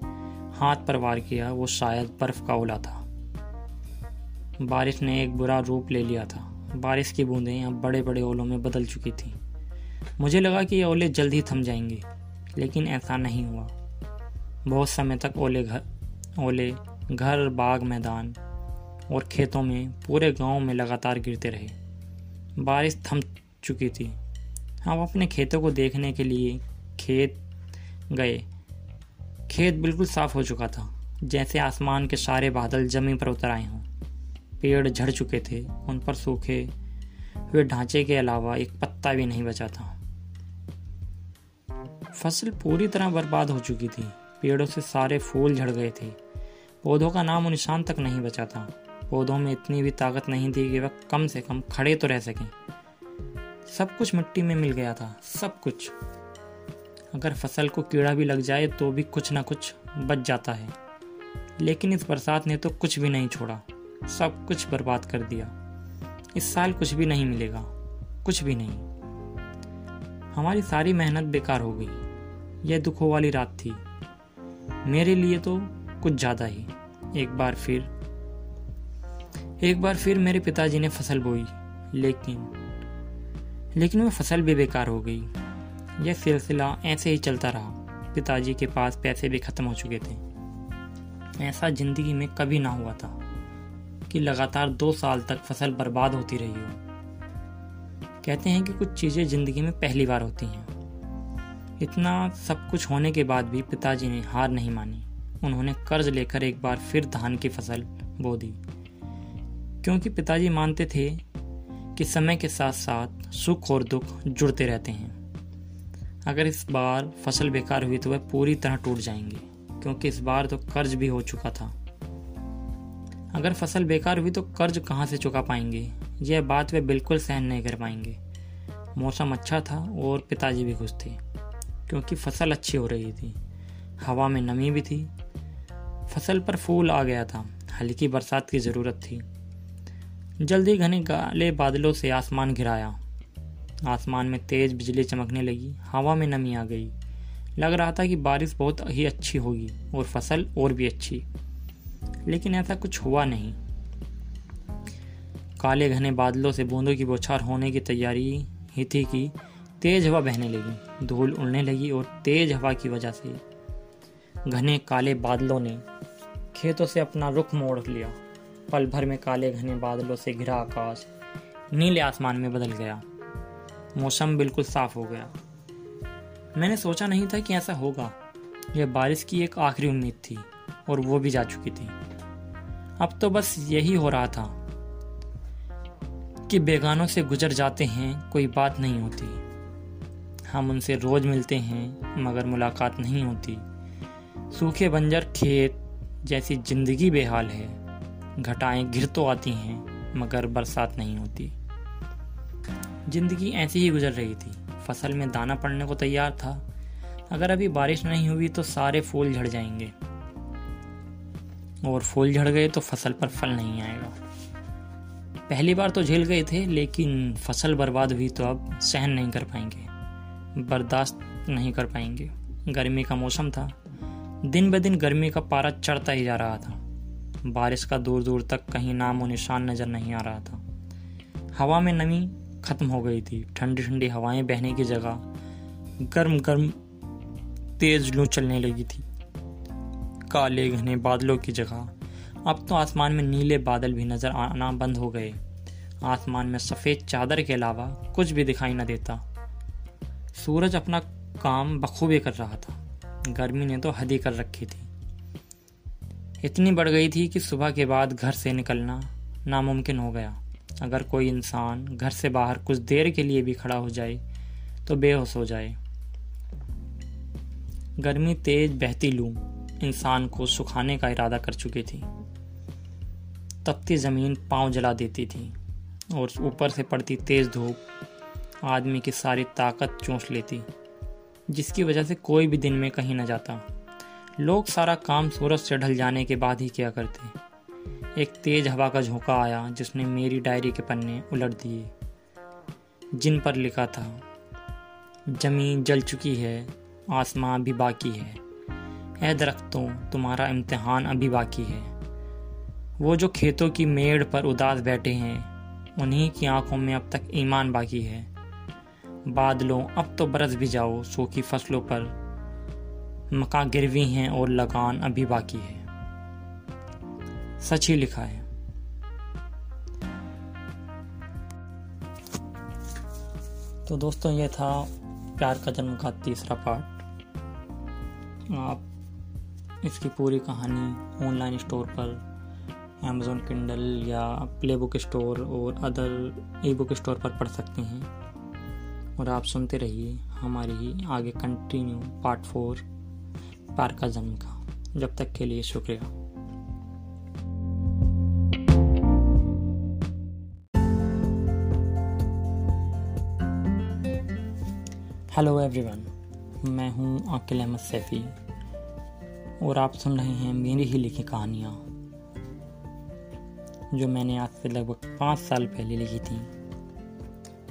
हाथ पर वार किया, वो शायद बर्फ़ का ओला था। बारिश ने एक बुरा रूप ले लिया था। बारिश की बूंदें अब बड़े बड़े ओलों में बदल चुकी थी। मुझे लगा कि ये ओले जल्द ही थम जाएँगे, लेकिन ऐसा नहीं हुआ। बहुत समय तक ओले घर ओले घर, बाग, मैदान और खेतों में पूरे गाँव में लगातार गिरते रहे। बारिश थम चुकी थी। हम अपने खेतों को देखने के लिए खेत गए। खेत बिल्कुल साफ़ हो चुका था, जैसे आसमान के सारे बादल ज़मीन पर उतर आए हों। पेड़ झड़ चुके थे, उन पर सूखे हुए ढांचे के अलावा एक पत्ता भी नहीं बचा था। फ़सल पूरी तरह बर्बाद हो चुकी थी। पेड़ों से सारे फूल झड़ गए थे। पौधों का नाम निशान तक नहीं बचा था। पौधों में इतनी भी ताकत नहीं थी कि वह कम से कम खड़े तो रह सकें। सब कुछ मिट्टी में मिल गया था। सब कुछ। अगर फ़सल को कीड़ा भी लग जाए तो भी कुछ ना कुछ बच जाता है। लेकिन इस बरसात ने तो कुछ भी नहीं छोड़ा। सब कुछ बर्बाद कर दिया। इस साल कुछ भी नहीं मिलेगा, कुछ भी नहीं। हमारी सारी मेहनत बेकार हो गई। यह दुखों वाली रात थी। मेरे लिए तो कुछ ज़्यादा ही। एक बार फिर, एक बार फिर मेरे पिताजी ने फ़सल बोई, लेकिन लेकिन वह फ़सल भी बेकार हो गई। यह सिलसिला ऐसे ही चलता रहा। पिताजी के पास पैसे भी खत्म हो चुके थे। ऐसा ज़िंदगी में कभी ना हुआ था। कि लगातार दो साल तक फ़सल बर्बाद होती रही हो। कहते हैं कि कुछ चीज़ें ज़िंदगी में पहली बार होती हैं। इतना सब कुछ होने के बाद भी पिताजी ने हार नहीं मानी। उन्होंने कर्ज लेकर एक बार फिर धान की फ़सल बो दी। क्योंकि पिताजी मानते थे कि समय के साथ साथ सुख और दुख जुड़ते रहते हैं। अगर इस बार फ़सल बेकार हुई तो वह पूरी तरह टूट जाएँगे, क्योंकि इस बार तो कर्ज भी हो चुका था। अगर फ़सल बेकार हुई तो कर्ज कहाँ से चुका पाएँगे? यह बात वे बिल्कुल सहन नहीं कर पाएँगे। मौसम अच्छा था और पिताजी भी खुश थे, क्योंकि फ़सल अच्छी हो रही थी। हवा में नमी भी थी। फ़सल पर फूल आ गया था। हल्की बरसात की ज़रूरत थी। जल्दी घने काले बादलों से आसमान घिराया। आसमान में तेज बिजली चमकने लगी। हवा में नमी आ गई। लग रहा था कि बारिश बहुत ही अच्छी होगी और फ़सल और भी अच्छी। लेकिन ऐसा कुछ हुआ नहीं। काले घने बादलों से बूंदों की बौछार होने की तैयारी ही थी कि तेज हवा बहने लगी। धूल उड़ने लगी और तेज हवा की वजह से घने काले बादलों ने खेतों से अपना रुख मोड़ लिया। पल भर में काले घने बादलों से घिरा आकाश नीले आसमान में बदल गया। मौसम बिल्कुल साफ़ हो गया। मैंने सोचा नहीं था कि ऐसा होगा। यह बारिश की एक आखिरी उम्मीद थी और वो भी जा चुकी थी। अब तो बस यही हो रहा था कि बेगानों से गुजर जाते हैं, कोई बात नहीं होती। हम उनसे रोज मिलते हैं, मगर मुलाकात नहीं होती। सूखे बंजर खेत जैसी ज़िंदगी बेहाल है। घटाएँ गिर तो आती हैं, मगर बरसात नहीं होती। ज़िंदगी ऐसी ही गुजर रही थी। फ़सल में दाना पड़ने को तैयार था। अगर अभी बारिश नहीं हुई तो सारे फूल झड़ जाएँगे। और फूल झड़ गए तो फ़सल पर फल नहीं आएगा। पहली बार तो झेल गए थे, लेकिन फ़सल बर्बाद हुई तो अब सहन नहीं कर पाएँगे, बर्दाश्त नहीं कर पाएँगे। गर्मी का मौसम था। दिन ब दिन गर्मी का पारा चढ़ता ही जा रहा था। बारिश का दूर दूर तक कहीं नाम और निशान नज़र नहीं आ रहा था। हवा में नमी खत्म हो गई थी। ठंडी ठंडी हवाएँ बहने की जगह गर्म गर्म तेज लू चलने लगी थी। काले घने बादलों की जगह। अब तो आसमान में नीले बादल भी नज़र आना बंद हो गए। आसमान में सफ़ेद चादर के अलावा कुछ भी दिखाई न देता। सूरज अपना काम बखूबी कर रहा था। गर्मी ने तो हदी कर रखी थी। इतनी बढ़ गई थी कि सुबह के बाद घर से निकलना नामुमकिन हो गया। अगर कोई इंसान घर से बाहर कुछ देर के लिए भी खड़ा हो जाए तो बेहोश हो जाए। गर्मी तेज बहती लू। इंसान को सुखाने का इरादा कर चुकी थी। तपती ज़मीन पाँव जला देती थी और ऊपर से पड़ती तेज धूप आदमी की सारी ताकत चूस लेती, जिसकी वजह से कोई भी दिन में कहीं न जाता। लोग सारा काम सूरज से ढल जाने के बाद ही किया करते। एक तेज हवा का झोंका आया जिसने मेरी डायरी के पन्ने उलट दिए, जिन पर लिखा था, ज़मीन जल चुकी है, आसमां भी बाकी है। ए दरख्तों, तुम्हारा इम्तिहान अभी बाकी है। वो जो खेतों की मेड़ पर उदास बैठे हैं, उन्हीं की आँखों में अब तक ईमान बाकी है। बादलों, अब तो बरस भी जाओ सूखी फ़सलों पर। मका गिरवी हैं और लगान अभी बाकी है। सच ही लिखा है। तो दोस्तों, ये था प्यार का जन्म का तीसरा पार्ट। आप इसकी पूरी कहानी ऑनलाइन स्टोर पर अमेज़ोन किंडल या प्ले बुक स्टोर और अदर ई बुक स्टोर पर पढ़ सकते हैं। और आप सुनते रहिए हमारी आगे कंटिन्यू पार्ट फोर पार का जन्म का। जब तक के लिए शुक्रिया। हेलो एवरीवन मैं हूँ अकिल अहमद सैफ़ी। और आप सुन रहे हैं मेरी ही लिखी कहानियाँ, जो मैंने आज से लगभग पाँच साल पहले लिखी थी,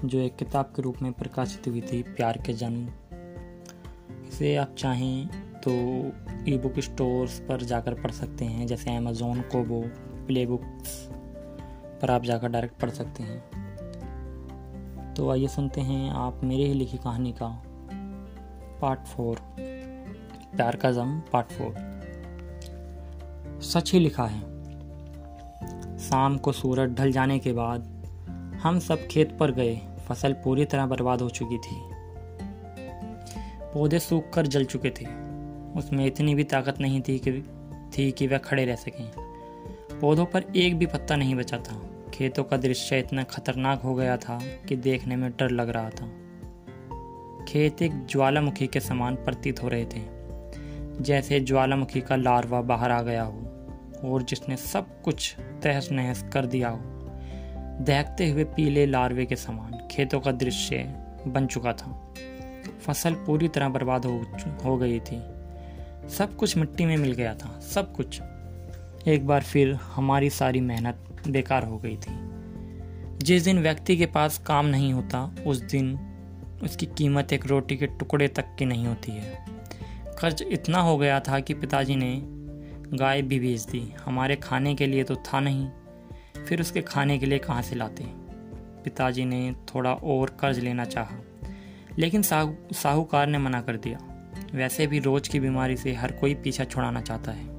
जो एक किताब के रूप में प्रकाशित हुई थी, प्यार के जन्म। इसे आप चाहें तो ई बुक स्टोर्स पर जाकर पढ़ सकते हैं, जैसे अमेज़ोन कोबो प्ले बुक्स पर आप जाकर डायरेक्ट पढ़ सकते हैं। तो आइए सुनते हैं आप मेरे ही लिखी कहानी का पार्ट फोर प्यार का जम पार्ट फोर सच ही लिखा है। शाम को सूरज ढल जाने के बाद हम सब खेत पर गए। फ़सल पूरी तरह बर्बाद हो चुकी थी। पौधे सूख कर जल चुके थे। उसमें इतनी भी ताकत नहीं थी कि थी कि वह खड़े रह सकें। पौधों पर एक भी पत्ता नहीं बचा था। खेतों का दृश्य इतना खतरनाक हो गया था कि देखने में डर लग रहा था। खेत एक ज्वालामुखी के समान प्रतीत हो रहे थे। जैसे ज्वालामुखी का लार्वा बाहर आ गया हो और जिसने सब कुछ तहस नहस कर दिया हो। दहकते हुए पीले लार्वे के समान खेतों का दृश्य बन चुका था। फ़सल पूरी तरह बर्बाद हो, हो गई थी। सब कुछ मिट्टी में मिल गया था सब कुछ। एक बार फिर हमारी सारी मेहनत बेकार हो गई थी। जिस दिन व्यक्ति के पास काम नहीं होता उस दिन उसकी कीमत एक रोटी के टुकड़े तक की नहीं होती है। कर्ज इतना हो गया था कि पिताजी ने गाय भी बेच दी। हमारे खाने के लिए तो था नहीं, फिर उसके खाने के लिए कहाँ से लाते? पिताजी ने थोड़ा और कर्ज लेना चाहा, लेकिन साहू, साहूकार ने मना कर दिया। वैसे भी रोज की बीमारी से हर कोई पीछा छुड़ाना चाहता है।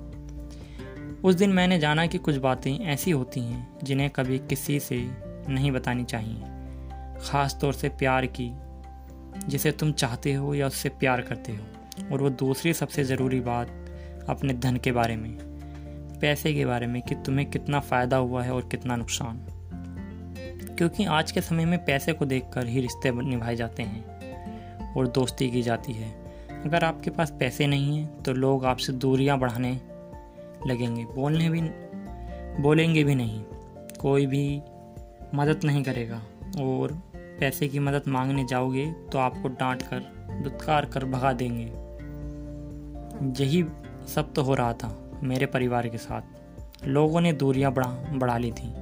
उस दिन मैंने जाना कि कुछ बातें ऐसी होती हैं जिन्हें कभी किसी से नहीं बतानी चाहिए। ख़ास तौर से प्यार की, जिसे तुम चाहते हो या उससे प्यार करते हो। और वो दूसरी सबसे ज़रूरी बात अपने धन के बारे में, पैसे के बारे में कि तुम्हें कितना फ़ायदा हुआ है और कितना नुकसान। क्योंकि आज के समय में पैसे को देखकर ही रिश्ते निभाए जाते हैं और दोस्ती की जाती है। अगर आपके पास पैसे नहीं हैं तो लोग आपसे दूरियाँ बढ़ाने लगेंगे। बोलने भी, बोलेंगे भी नहीं। कोई भी मदद नहीं करेगा और पैसे की मदद मांगने जाओगे तो आपको डांट कर दुत्कार कर भगा देंगे। यही सब तो हो रहा था मेरे परिवार के साथ। लोगों ने दूरियाँ बढ़ा बढ़ा ली थी।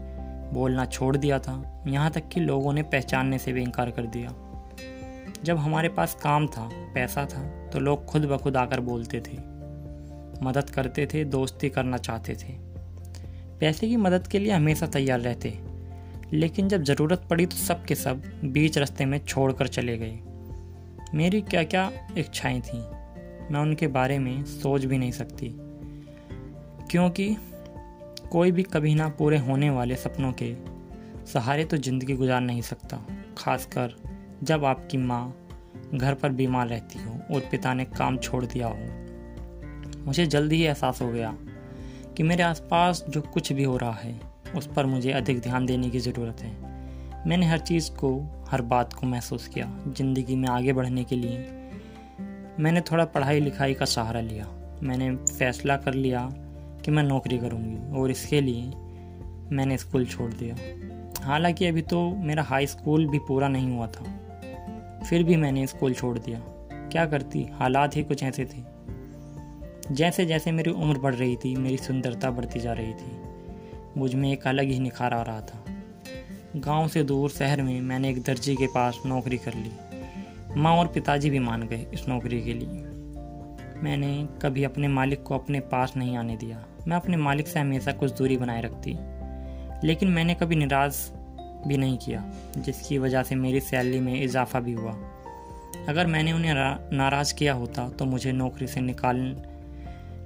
बोलना छोड़ दिया था, यहाँ तक कि लोगों ने पहचानने से भी इनकार कर दिया। जब हमारे पास काम था, पैसा था तो लोग खुद ब खुद आकर बोलते थे। मदद करते थे, दोस्ती करना चाहते थे। पैसे की मदद के लिए हमेशा तैयार रहते। लेकिन जब ज़रूरत पड़ी तो सब के सब बीच रास्ते में छोड़कर चले गए। मेरी क्या क्या इच्छाएँ थीं। मैं उनके बारे में सोच भी नहीं सकती। क्योंकि कोई भी कभी ना पूरे होने वाले सपनों के सहारे तो ज़िंदगी गुजार नहीं सकता, खासकर जब आपकी माँ घर पर बीमार रहती हो, और पिता ने काम छोड़ दिया हो। मुझे जल्दी ही एहसास हो गया कि मेरे आसपास जो कुछ भी हो रहा है, उस पर मुझे अधिक ध्यान देने की ज़रूरत है। मैंने हर चीज़ को, हर बात को महसूस किया, ज़िंदगी में आगे बढ़ने के लिए। मैंने थोड़ा पढ़ाई लिखाई का सहारा लिया। मैंने फैसला कर लिया कि मैं नौकरी करूँगी और इसके लिए मैंने स्कूल छोड़ दिया। हालाँकि अभी तो मेरा हाई स्कूल भी पूरा नहीं हुआ था। फिर भी मैंने स्कूल छोड़ दिया। क्या करती? हालात ही कुछ ऐसे थे। जैसे जैसे मेरी उम्र बढ़ रही थी, मेरी सुंदरता बढ़ती जा रही थी। मुझमें एक अलग ही निखार आ रहा था। गाँव से दूर शहर में मैंने एक दर्जी के पास नौकरी कर ली। माँ और पिताजी भी मान गए इस नौकरी के लिए। मैंने कभी अपने मालिक को अपने पास नहीं आने दिया। मैं अपने मालिक से हमेशा कुछ दूरी बनाए रखती। लेकिन मैंने कभी निराश भी नहीं किया, जिसकी वजह से मेरी सैलरी में इजाफा भी हुआ। अगर मैंने उन्हें नाराज़ किया होता तो मुझे नौकरी से निकाल,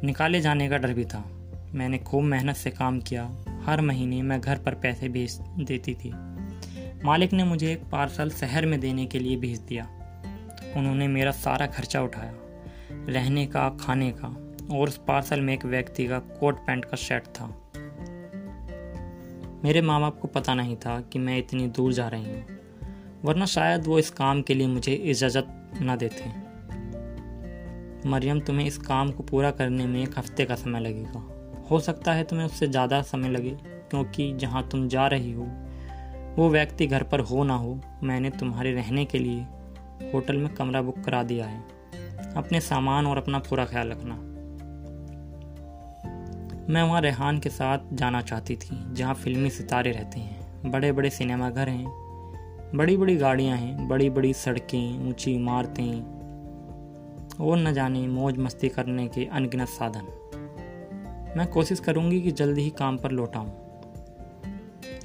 निकाले जाने का डर भी था। मैंने खूब मेहनत से काम किया। हर महीने मैं घर पर पैसे भेज देती थी। मालिक ने मुझे एक पार्सल शहर में देने के लिए भेज दिया। उन्होंने मेरा सारा खर्चा उठाया, रहने का, खाने का, और उस पार्सल में एक व्यक्ति का कोट पैंट का शर्ट था। मेरे माँ बाप को पता नहीं था कि मैं इतनी दूर जा रही हूँ, वरना शायद वो इस काम के लिए मुझे इजाज़त न देते। मरियम, तुम्हें इस काम को पूरा करने में एक हफ़्ते का समय लगेगा। हो सकता है तुम्हें उससे ज़्यादा समय लगे, क्योंकि जहाँ तुम जा रही हो, वो व्यक्ति घर पर हो ना हो, मैंने तुम्हारे रहने के लिए होटल में कमरा बुक करा दिया है। अपने सामान और अपना पूरा ख्याल रखना। मैं वहाँ रेहान के साथ जाना चाहती थी, जहाँ फिल्मी सितारे रहते हैं। बड़े बड़े सिनेमा घर हैं। बड़ी बड़ी गाड़ियाँ हैं बड़ी बड़ी सड़कें, ऊँची इमारतें। और न जाने मौज मस्ती करने के अनगिनत साधन। मैं कोशिश करूँगी कि जल्दी ही काम पर लौटाऊँ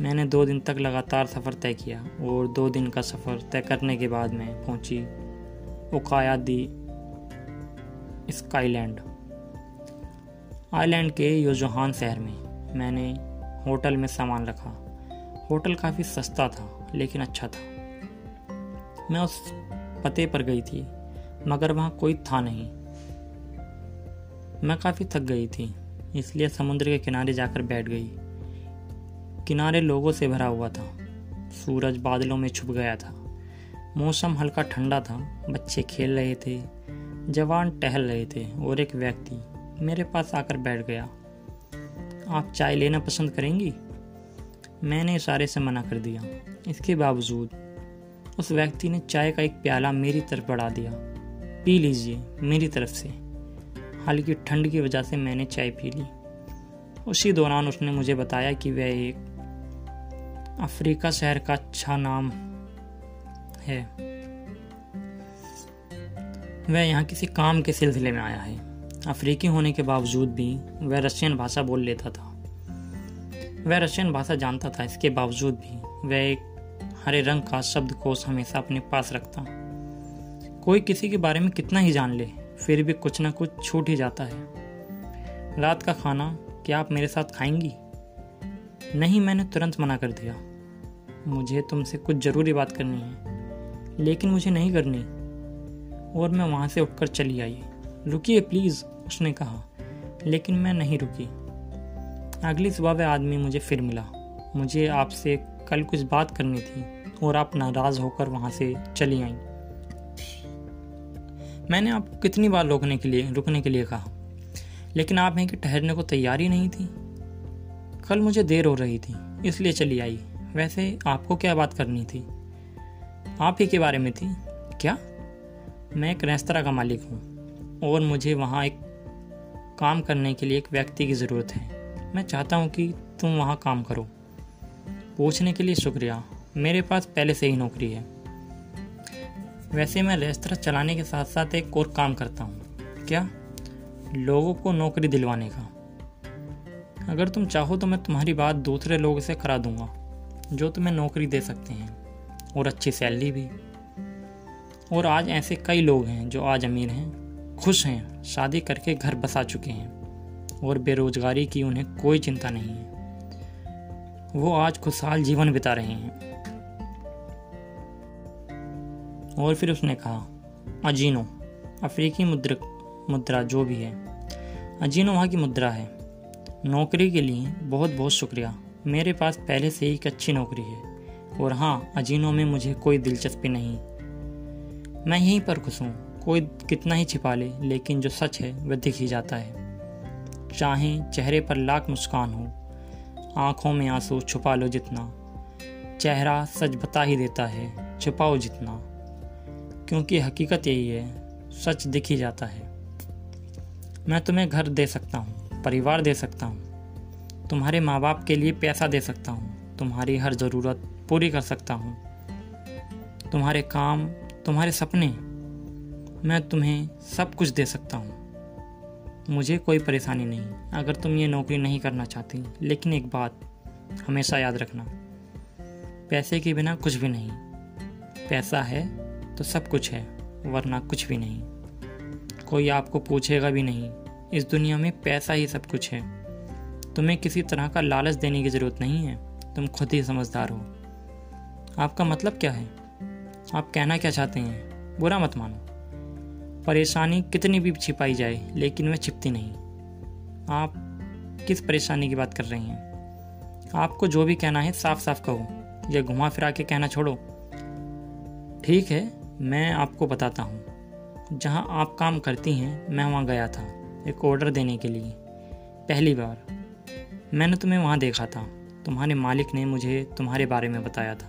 मैंने दो दिन तक लगातार सफ़र तय किया और दो दिन का सफ़र तय करने के बाद मैं पहुँची ओकाया दी स्काईलैंड। आइलैंड के योजोहान शहर में मैंने होटल में सामान रखा। होटल काफ़ी सस्ता था, लेकिन अच्छा था। मैं उस पते पर गई थी, मगर वहाँ कोई था नहीं। मैं काफ़ी थक गई थी, इसलिए समुद्र के किनारे जाकर बैठ गई। किनारे लोगों से भरा हुआ था। सूरज बादलों में छुप गया था। मौसम हल्का ठंडा था। बच्चे खेल रहे थे। जवान टहल रहे थे और एक व्यक्ति मेरे पास आकर बैठ गया। आप चाय लेना पसंद करेंगी? मैंने इशारे से मना कर दिया। इसके बावजूद उस व्यक्ति ने चाय का एक प्याला मेरी तरफ़ बढ़ा दिया। पी लीजिए मेरी तरफ़ से। हल्की ठंड की वजह से मैंने चाय पी ली। उसी दौरान उसने मुझे बताया कि वह एक अफ्रीका शहर का अच्छा नाम है। वह यहाँ किसी काम के सिलसिले में आया है। अफ्रीकी होने के बावजूद भी वह रशियन भाषा बोल लेता था। वह रशियन भाषा जानता था, इसके बावजूद भी वह एक हरे रंग का शब्दकोश हमेशा अपने पास रखता। कोई किसी के बारे में कितना ही जान ले, फिर भी कुछ ना कुछ छूट ही जाता है। रात का खाना क्या आप मेरे साथ खाएँगी? नहीं मैंने तुरंत मना कर दिया। मुझे तुमसे कुछ ज़रूरी बात करनी है, लेकिन मुझे नहीं करनी। और मैं वहाँ से उठकर चली आई। रुकिए प्लीज़ उसने कहा, लेकिन मैं नहीं रुकी। अगली सुबह वह आदमी मुझे फिर मिला। मुझे आपसे कल कुछ बात करनी थी, और आप नाराज़ होकर वहाँ से चली आई। मैंने आपको कितनी बार रोकने के लिए रुकने के लिए कहा, लेकिन आप हैं कि ठहरने को तैयार ही नहीं थी। कल मुझे देर हो रही थी, इसलिए चली आई। वैसे आपको क्या बात करनी थी? आप ही के बारे में थी, क्या? मैं एक रेस्तरा का मालिक हूँ, और मुझे वहाँ एक काम करने के लिए एक व्यक्ति की ज़रूरत है। मैं चाहता हूँ कि तुम वहाँ काम करो। पूछने के लिए शुक्रिया। मेरे पास पहले से ही नौकरी है। वैसे मैं रेस्तरा चलाने के साथ साथ एक और काम करता हूँ। क्या? लोगों को नौकरी दिलवाने का। अगर तुम चाहो तो मैं तुम्हारी बात दूसरे लोगों से करा दूँगा, जो तुम्हें नौकरी दे सकते हैं, और अच्छी सैलरी भी। और आज ऐसे कई लोग हैं जो आज अमीर हैं, खुश हैं, शादी करके घर बसा चुके हैं, और बेरोजगारी की उन्हें कोई चिंता नहीं है। वो आज खुशहाल जीवन बिता रहे हैं। और फिर उसने कहा, अजीनो, अफ्रीकी मुद्रा मुद्रा जो भी है अजीनो वहाँ की मुद्रा है नौकरी के लिए बहुत बहुत शुक्रिया। मेरे पास पहले से ही एक अच्छी नौकरी है। और हाँ अजीनो में मुझे कोई दिलचस्पी नहीं। मैं यहीं पर खुश हूँ। कोई कितना ही छिपा ले, लेकिन जो सच है, वह दिख ही जाता है। चाहे चेहरे पर लाख मुस्कान हो, आँखों में आँसू छुपा लो जितना। चेहरा सच बता ही देता है, छुपाओ जितना। क्योंकि हकीकत यही है, सच दिख ही जाता है। मैं तुम्हें घर दे सकता हूँ। परिवार दे सकता हूँ। तुम्हारे माँ बाप के लिए पैसा दे सकता हूँ। तुम्हारी हर ज़रूरत पूरी कर सकता हूँ। तुम्हारे काम, तुम्हारे सपने, मैं तुम्हें सब कुछ दे सकता हूँ। मुझे कोई परेशानी नहीं। अगर तुम ये नौकरी नहीं करना चाहती, लेकिन एक बात हमेशा याद रखना। पैसे के बिना कुछ भी नहीं। पैसा है तो सब कुछ है, वरना कुछ भी नहीं। कोई आपको पूछेगा भी नहीं। इस दुनिया में पैसा ही सब कुछ है। तुम्हें किसी तरह का लालच देने की ज़रूरत नहीं है। तुम खुद ही समझदार हो। आपका मतलब क्या है? आप कहना क्या चाहते हैं? बुरा मत मानो। परेशानी कितनी भी छिपाई जाए, लेकिन वह छिपती नहीं। आप किस परेशानी की बात कर रही हैं? आपको जो भी कहना है साफ़ साफ़ कहो। या घुमा फिरा के कहना छोड़ो। ठीक है, मैं आपको बताता हूँ। जहाँ आप काम करती हैं, मैं वहाँ गया था। एक ऑर्डर देने के लिए। पहली बार। मैंने तुम्हें वहाँ देखा था। तुम्हारे मालिक ने मुझे तुम्हारे बारे में बताया था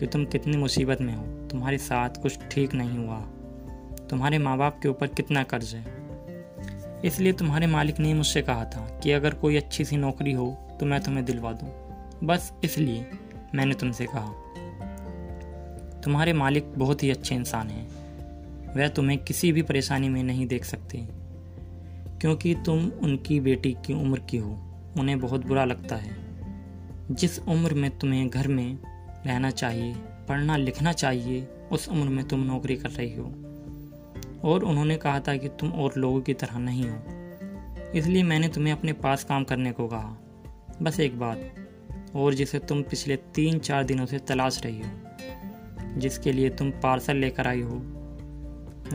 कि तुम कितनी मुसीबत में हो। तुम्हारे साथ कुछ ठीक नहीं हुआ। तुम्हारे माँ बाप के ऊपर कितना कर्ज है। इसलिए तुम्हारे मालिक ने मुझसे कहा था कि अगर कोई अच्छी सी नौकरी हो तो मैं तुम्हें दिलवा दूँ। बस इसलिए मैंने तुमसे कहा। तुम्हारे मालिक बहुत ही अच्छे इंसान हैं। वह तुम्हें किसी भी परेशानी में नहीं देख सकते। क्योंकि तुम उनकी बेटी की उम्र की हो। उन्हें बहुत बुरा लगता है। जिस उम्र में तुम्हें घर में रहना चाहिए, पढ़ना लिखना चाहिए, उस उम्र में तुम नौकरी कर रही हो। और उन्होंने कहा था कि तुम और लोगों की तरह नहीं हो। इसलिए मैंने तुम्हें अपने पास काम करने को कहा। बस एक बात, और जिसे तुम पिछले तीन चार दिनों से तलाश रही हो, जिसके लिए तुम पार्सल लेकर आई हो,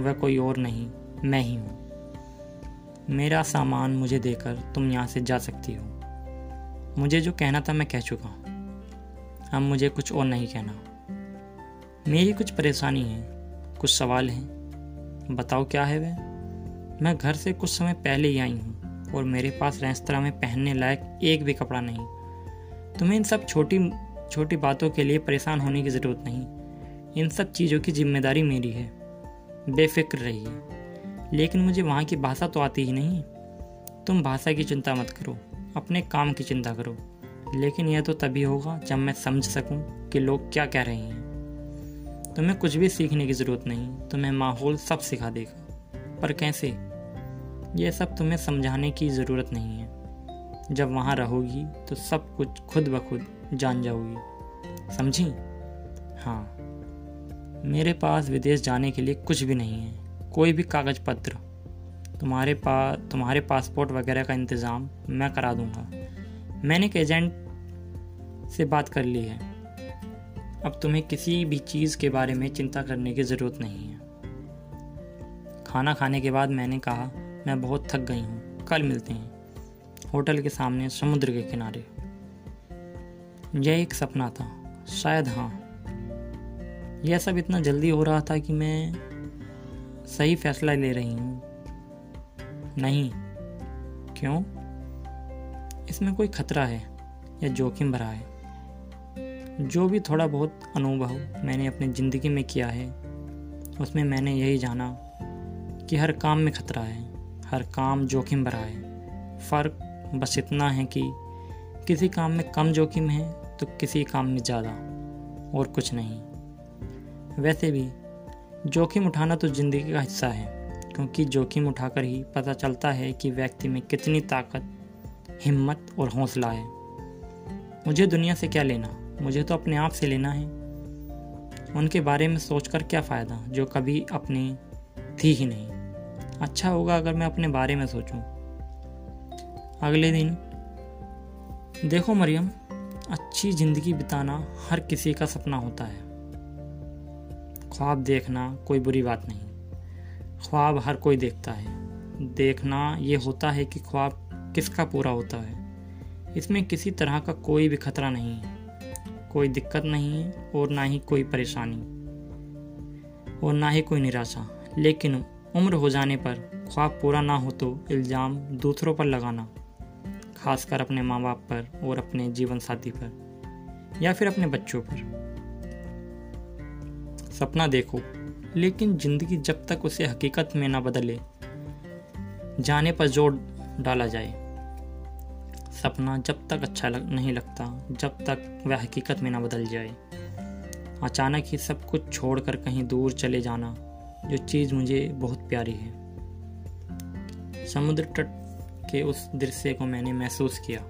वह कोई और नहीं, मैं ही हूँ। मेरा सामान मुझे देकर तुम यहाँ से जा सकती हो। मुझे जो कहना था मैं कह चुका हूँ। अब मुझे कुछ और नहीं कहना। मेरी कुछ परेशानी है, कुछ सवाल हैं। बताओ क्या है वह? मैं घर से कुछ समय पहले ही आई हूँ और मेरे पास रेस्तरा में पहनने लायक एक भी कपड़ा नहीं। तुम्हें इन सब छोटी छोटी बातों के लिए परेशान होने की ज़रूरत नहीं। इन सब चीज़ों की ज़िम्मेदारी मेरी है। बेफिक्र रहिए। लेकिन मुझे वहाँ की भाषा तो आती ही नहीं। तुम भाषा की चिंता मत करो, अपने काम की चिंता करो। लेकिन यह तो तभी होगा जब मैं समझ सकूँ कि लोग क्या कह रहे हैं। तुम्हें कुछ भी सीखने की ज़रूरत नहीं, तुम्हें माहौल सब सिखा देगा। पर कैसे? यह सब तुम्हें समझाने की ज़रूरत नहीं है। जब वहाँ रहोगी तो सब कुछ खुद ब खुद जान जाओगी। समझी? हाँ। मेरे पास विदेश जाने के लिए कुछ भी नहीं है। कोई भी कागज़ पत्र, तुम्हारे पास तुम्हारे पासपोर्ट वगैरह का इंतज़ाम मैं करा दूँगा। मैंने एक एजेंट से बात कर ली है। अब तुम्हें किसी भी चीज़ के बारे में चिंता करने की ज़रूरत नहीं है। खाना खाने के बाद मैंने कहा, मैं बहुत थक गई हूँ, कल मिलते हैं। होटल के सामने समुद्र के किनारे। यह एक सपना था, शायद हाँ। यह सब इतना जल्दी हो रहा था कि मैं सही फैसला ले रही हूँ। नहीं। क्यों? इसमें कोई खतरा है या जोखिम भरा है? जो भी थोड़ा बहुत अनुभव मैंने अपनी ज़िंदगी में किया है, उसमें मैंने यही जाना कि हर काम में खतरा है, हर काम जोखिम भरा है। फ़र्क बस इतना है कि किसी काम में कम जोखिम है तो किसी काम में ज़्यादा, और कुछ नहीं। वैसे भी जोखिम उठाना तो ज़िंदगी का हिस्सा है, क्योंकि जोखिम उठाकर ही पता चलता है कि व्यक्ति में कितनी ताकत, हिम्मत और हौसला है। मुझे दुनिया से क्या लेना? मुझे तो अपने आप से लेना है। उनके बारे में सोचकर क्या फ़ायदा, जो कभी अपनी थी ही नहीं? अच्छा होगा अगर मैं अपने बारे में सोचूं। अगले दिन, देखो मरियम, अच्छी ज़िंदगी बिताना हर किसी का सपना होता है। ख्वाब देखना कोई बुरी बात नहीं। ख्वाब हर कोई देखता है। देखना ये होता है कि ख्वाब किसका पूरा होता है। इसमें किसी तरह का कोई भी खतरा नहीं। है कोई दिक्कत नहीं है और ना ही कोई परेशानी। और ना ही कोई निराशा। लेकिन उम्र हो जाने पर ख्वाब पूरा ना हो तो इल्ज़ाम दूसरों पर लगाना। खासकर अपने माँ बाप पर और अपने जीवन साथी पर। या फिर अपने बच्चों पर। सपना देखो लेकिन ज़िंदगी जब तक उसे हकीकत में ना बदले जाने पर ज़ोर डाला जाए। सपना जब तक अच्छा लग, नहीं लगता जब तक वह हकीकत में ना बदल जाए। अचानक ही सब कुछ छोड़कर कहीं दूर चले जाना जो चीज़ मुझे बहुत प्यारी है। समुद्र तट के उस दृश्य को मैंने महसूस किया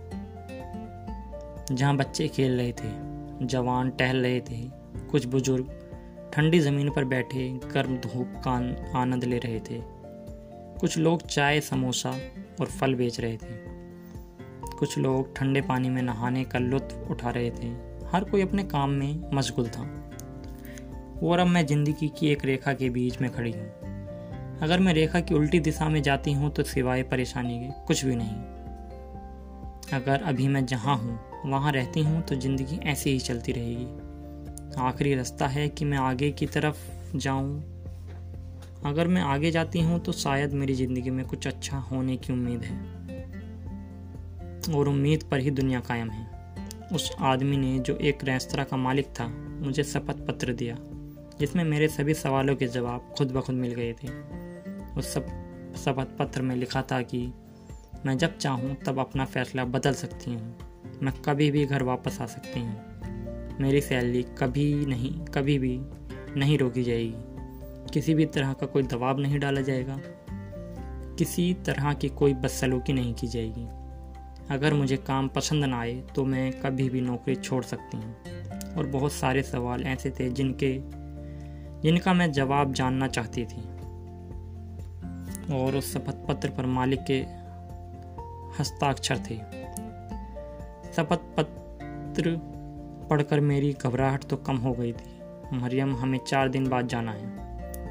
जहाँ बच्चे खेल रहे थे जवान टहल रहे थे कुछ बुज़ुर्ग ठंडी ज़मीन पर बैठे गर्म धूप का आनंद ले रहे थे। कुछ लोग चाय, समोसा और फल बेच रहे थे। कुछ लोग ठंडे पानी में नहाने का लुत्फ उठा रहे थे। हर कोई अपने काम में मशगूल था। और अब मैं ज़िंदगी की एक रेखा के बीच में खड़ी हूँ। अगर मैं रेखा की उल्टी दिशा में जाती हूँ तो सिवाय परेशानी के कुछ भी नहीं। अगर अभी मैं जहाँ हूँ, वहाँ रहती हूँ तो ज़िंदगी ऐसे ही चलती रहेगी। आखिरी रास्ता है कि मैं आगे की तरफ़ जाऊँ। अगर मैं आगे जाती हूँ तो शायद मेरी ज़िंदगी में कुछ अच्छा होने की उम्मीद है। और उम्मीद पर ही दुनिया कायम है। उस आदमी ने जो एक रेस्तरा का मालिक था, मुझे शपथ पत्र दिया, जिसमें मेरे सभी सवालों के जवाब खुद ब खुद मिल गए थे। उस सब शपथ पत्र में लिखा था कि, मैं जब चाहूँ, तब अपना फैसला बदल सकती हूँ। मैं कभी भी घर वापस आ सकती हूँ। मेरी सैलरी कभी नहीं, कभी भी नहीं रोकी जाएगी। किसी भी तरह का कोई दबाव नहीं डाला जाएगा। किसी तरह की कोई बदसलूकी नहीं की जाएगी। अगर मुझे काम पसंद ना आए तो मैं कभी भी नौकरी छोड़ सकती हूँ। और बहुत सारे सवाल ऐसे थे जिनके, जिनका मैं जवाब जानना चाहती थी। और उस शपथ पत्र पर मालिक के हस्ताक्षर थे। शपथ पत्र पढ़कर मेरी घबराहट तो कम हो गई थी। मरियम, हमें चार दिन बाद जाना है।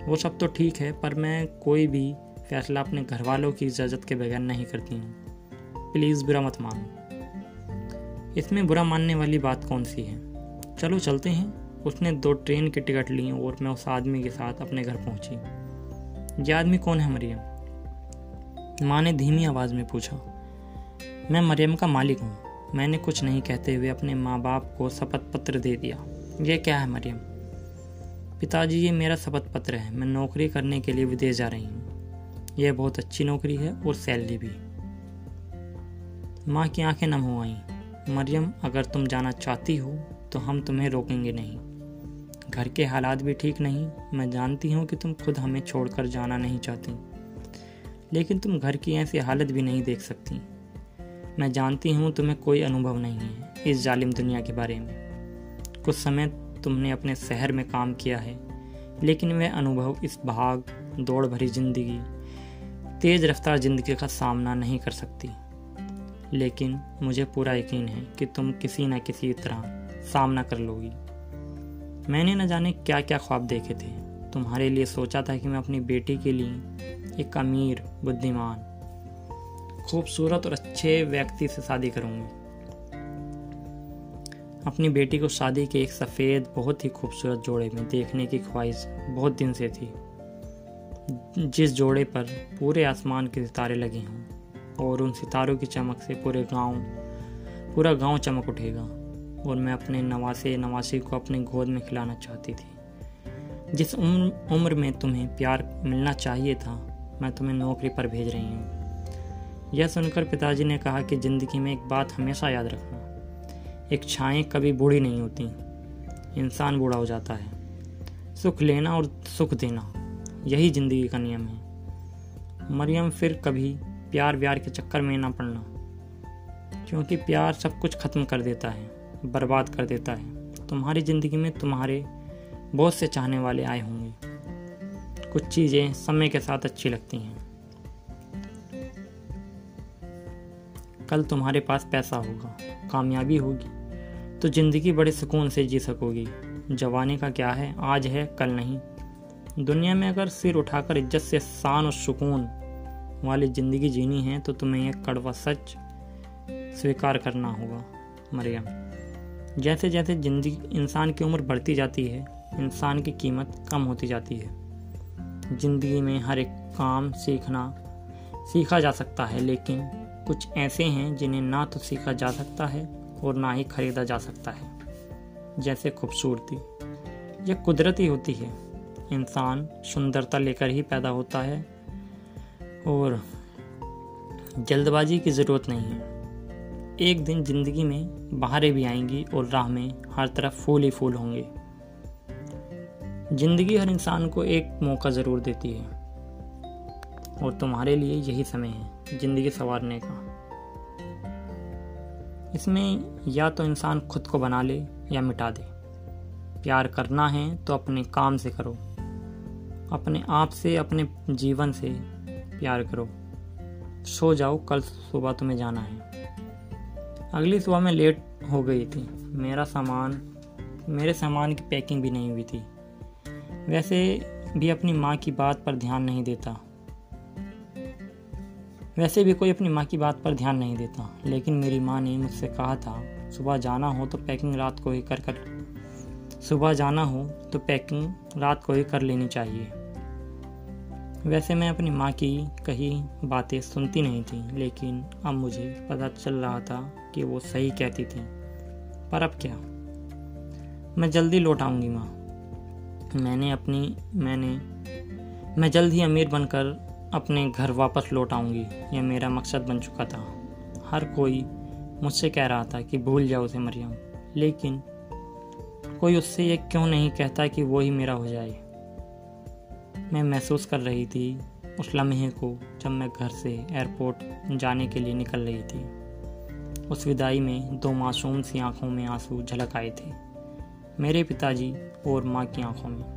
वो सब तो ठीक है, पर मैं कोई भी फैसला अपने घर वालों की इजाज़त के बगैर नहीं करती हूँ। प्लीज़ बुरा मत मानो। इसमें बुरा मानने वाली बात कौन सी है? चलो चलते हैं। उसने दो ट्रेन की टिकट ली और मैं उस आदमी के साथ अपने घर पहुँची। ये आदमी कौन है मरियम? माँ ने धीमी आवाज़ में पूछा। मैं मरियम का मालिक हूँ। मैंने कुछ नहीं कहते हुए अपने माँ बाप को शपथ पत्र दे दिया। ये क्या है, मरियम? पिताजी, ये मेरा शपथ पत्र है। मैं नौकरी करने के लिए विदेश जा रही हूँ। यह बहुत अच्छी नौकरी है और सैलरी भी। माँ की आँखें नम हो आई। मरियम, अगर तुम जाना चाहती हो तो हम तुम्हें रोकेंगे नहीं। घर के हालात भी ठीक नहीं। मैं जानती हूँ कि तुम खुद हमें छोड़कर जाना नहीं चाहती। लेकिन तुम घर की ऐसी हालत भी नहीं देख सकती। मैं जानती हूँ तुम्हें कोई अनुभव नहीं है इस जालिम दुनिया के बारे में। कुछ समय तुमने अपने शहर में काम किया है, लेकिन वह अनुभव इस भाग, दौड़ भरी ज़िंदगी, तेज रफ्तार ज़िंदगी का सामना नहीं कर सकती। लेकिन मुझे पूरा यकीन है कि तुम किसी न किसी तरह सामना कर लोगी। मैंने न जाने क्या क्या ख्वाब देखे थे। तुम्हारे लिए सोचा था कि मैं अपनी बेटी के लिए एक अमीर, बुद्धिमान खूबसूरत और अच्छे व्यक्ति से शादी करूँगी। अपनी बेटी को शादी के एक सफ़ेद, बहुत ही खूबसूरत जोड़े में देखने की ख्वाहिश बहुत दिन से थी। जिस जोड़े पर पूरे आसमान के सितारे लगे हों और उन सितारों की चमक से पूरे गाँव, पूरा गाँव चमक उठेगा और मैं अपने नवासे, नवासी को अपने गोद में खिलाना चाहती थी। जिस उम्र उम्र में तुम्हें प्यार मिलना चाहिए था, मैं तुम्हें नौकरी पर भेज रही हूँ। यह सुनकर पिताजी ने कहा कि ज़िंदगी में एक बात हमेशा याद रखना। एक छाएँ कभी बूढ़ी नहीं होती, इंसान बूढ़ा हो जाता है। सुख लेना और सुख देना, यही ज़िंदगी का नियम है। मरियम फिर कभी प्यार व्यार के चक्कर में ना पड़ना, क्योंकि प्यार सब कुछ ख़त्म कर देता है, बर्बाद कर देता है। तुम्हारी ज़िंदगी में तुम्हारे बहुत से चाहने वाले आए होंगे। कुछ चीज़ें समय के साथ अच्छी लगती हैं। कल तुम्हारे पास पैसा होगा, कामयाबी होगी। तो ज़िंदगी बड़े सुकून से जी सकोगी। जवानी का क्या है? आज है, कल नहीं। दुनिया में अगर सिर उठाकर इज़्ज़त से शान और सुकून वाली ज़िंदगी जीनी है तो तुम्हें एक कड़वा सच स्वीकार करना होगा, मरियम। जैसे जैसे ज़िंदगी, इंसान की उम्र बढ़ती जाती है, इंसान की कीमत कम होती जाती है। ज़िंदगी में हर एक काम सीखना, सीखा जा सकता है, लेकिन कुछ ऐसे हैं जिन्हें ना तो सीखा जा सकता है और ना ही खरीदा जा सकता है। जैसे खूबसूरती। यह कुदरती होती है। इंसान सुंदरता लेकर ही पैदा होता है और जल्दबाजी की ज़रूरत नहीं है। एक दिन ज़िंदगी में बाहरें भी आएँगी और राह में हर तरफ़ फूल ही फूल होंगे। ज़िंदगी हर इंसान को एक मौका ज़रूर देती है। और तुम्हारे लिए यही समय है। ज़िंदगी संवारने का। इसमें या तो इंसान खुद को बना ले या मिटा दे। प्यार करना है तो अपने काम से करो। अपने आप से, अपने जीवन से प्यार करो। सो जाओ, कल सुबह तुम्हें जाना है। अगली सुबह में लेट हो गई थी। मेरा सामान, मेरे सामान की पैकिंग भी नहीं हुई थी। वैसे भी अपनी माँ की बात पर ध्यान नहीं देता। वैसे भी कोई अपनी माँ की बात पर ध्यान नहीं देता, लेकिन मेरी माँ ने मुझसे कहा था, सुबह जाना हो तो पैकिंग रात को ही कर कर सुबह जाना हो तो पैकिंग रात को ही कर लेनी चाहिए। वैसे मैं अपनी माँ की कही बातें सुनती नहीं थी, लेकिन अब मुझे पता चल रहा था कि वो सही कहती थी। पर अब क्या? मैं जल्दी लौट आऊँगी माँ। मैंने अपनी, मैंने, मैं जल्द ही अमीर बनकर अपने घर वापस लौट आऊँगी। यह मेरा मकसद बन चुका था। हर कोई मुझसे कह रहा था कि भूल जाओ उसे, मरियम। लेकिन कोई उससे ये क्यों नहीं कहता कि वो ही मेरा हो जाए? मैं महसूस कर रही थी उस लम्हे को जब मैं घर से एयरपोर्ट जाने के लिए निकल रही थी। उस विदाई में दो मासूम सी आँखों में आँसू झलक आए थे। मेरे पिताजी और माँ की आँखों में।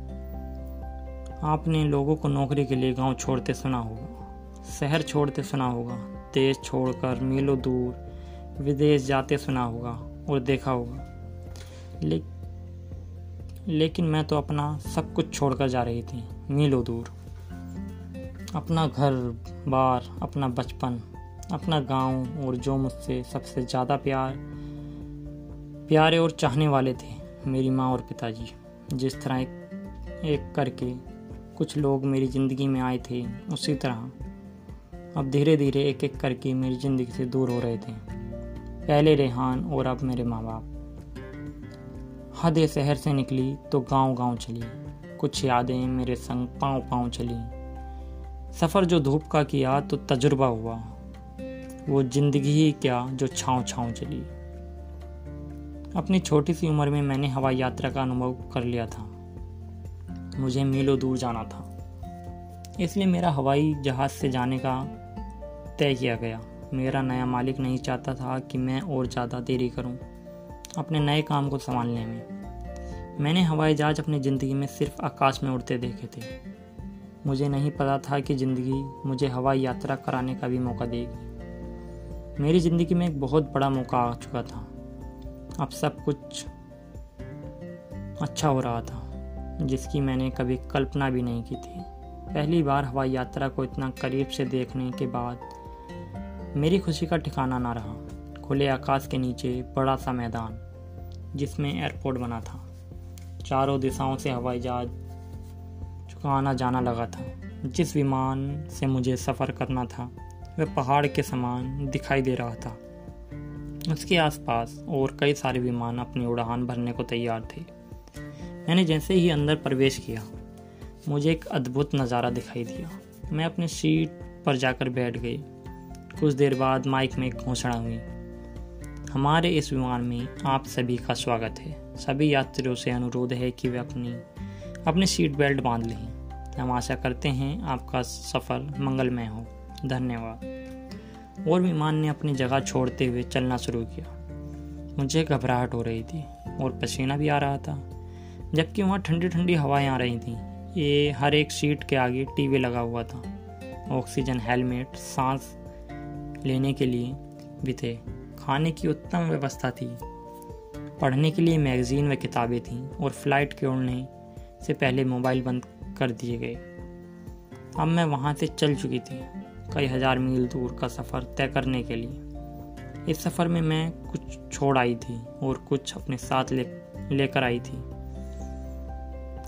आपने लोगों को नौकरी के लिए गाँव छोड़ते सुना होगा शहर छोड़ते सुना होगा देश छोड़कर मीलों दूर विदेश जाते सुना होगा और देखा होगा। ले, लेकिन मैं तो अपना सब कुछ छोड़कर जा रही थी मीलों दूर। अपना घर बार अपना बचपन अपना गाँव और जो मुझसे सबसे ज़्यादा प्यार प्यारे और चाहने वाले थे मेरी माँ और पिताजी जिस तरह एक, एक करके कुछ लोग मेरी ज़िंदगी में आए थे उसी तरह। अब धीरे धीरे एक एक करके मेरी ज़िंदगी से दूर हो रहे थे। पहले रेहान और अब मेरे माँ बाप हद शहर से निकली तो गाँव गाँव चली। कुछ यादें मेरे संग पाँव पाँव चली। सफ़र जो धूप का किया तो तजुर्बा हुआ। वो ज़िंदगी ही क्या जो छाँव छाँव चली। अपनी छोटी सी उम्र में मैंने हवाई यात्रा का अनुभव कर लिया था। मुझे मीलों दूर जाना था। इसलिए मेरा हवाई जहाज़ से जाने का तय किया गया। मेरा नया मालिक नहीं चाहता था कि मैं और ज़्यादा देरी करूँ अपने नए काम को संभालने में। मैंने हवाई जहाज़ अपनी ज़िंदगी में सिर्फ़ आकाश में उड़ते देखे थे। मुझे नहीं पता था कि ज़िंदगी मुझे हवाई यात्रा कराने का भी मौका देगी। मेरी ज़िंदगी में एक बहुत बड़ा मौका आ चुका था। अब सब कुछ अच्छा हो रहा था। जिसकी मैंने कभी कल्पना भी नहीं की थी। पहली बार हवाई यात्रा को इतना करीब से देखने के बाद मेरी खुशी का ठिकाना ना रहा। खुले आकाश के नीचे बड़ा सा मैदान, जिसमें एयरपोर्ट बना था। चारों दिशाओं से हवाई जहाज़ चुकाना जाना लगा था। जिस विमान से मुझे सफ़र करना था, वह पहाड़ के समान दिखाई दे रहा था। उसके आसपास और कई सारे विमान अपनी उड़ान भरने को तैयार थे। मैंने जैसे ही अंदर प्रवेश किया, मुझे एक अद्भुत नज़ारा दिखाई दिया। मैं अपनी सीट पर जाकर बैठ गई। कुछ देर बाद माइक में घोषणा हुई। हमारे इस विमान में आप सभी का स्वागत है। सभी यात्रियों से अनुरोध है कि वे अपनी अपनी सीट बेल्ट बाँध लें। हम आशा करते हैं आपका सफ़र मंगलमय हो। धन्यवाद। और विमान ने अपनी जगह छोड़ते हुए चलना शुरू किया। मुझे घबराहट हो रही थी और पसीना भी आ रहा था। जबकि वहाँ ठंडी ठंडी हवाएँ आ रही थी। ये हर एक सीट के आगे टीवी लगा हुआ था। ऑक्सीजन, हेलमेट, सांस लेने के लिए भी थे। खाने की उत्तम व्यवस्था थी। पढ़ने के लिए मैगजीन व किताबें थीं और फ़्लाइट के उड़ने से पहले मोबाइल बंद कर दिए गए। अब मैं वहाँ से चल चुकी थी, कई हज़ार मील दूर का सफ़र तय करने के लिए। इस सफ़र में मैं कुछ छोड़ आई थी और कुछ अपने साथ ले, लेकर आई थी।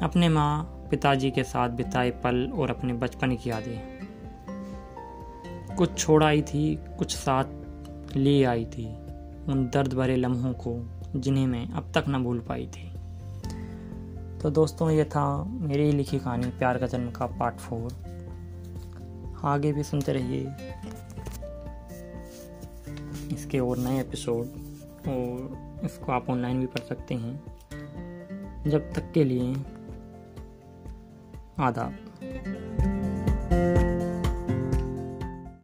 अपने माँ, पिताजी के साथ बिताए पल और अपने बचपन की यादें। कुछ छोड़ आई थी, कुछ साथ ले आई थी, उन दर्द भरे लम्हों को जिन्हें मैं अब तक न भूल पाई थी। तो दोस्तों, ये था मेरी लिखी कहानी, प्यार का जन्म का पार्ट फोर। आगे भी सुनते रहिए इसके और नए एपिसोड, और इसको आप ऑनलाइन भी पढ़ सकते हैं। जब तक के लिए आदाब।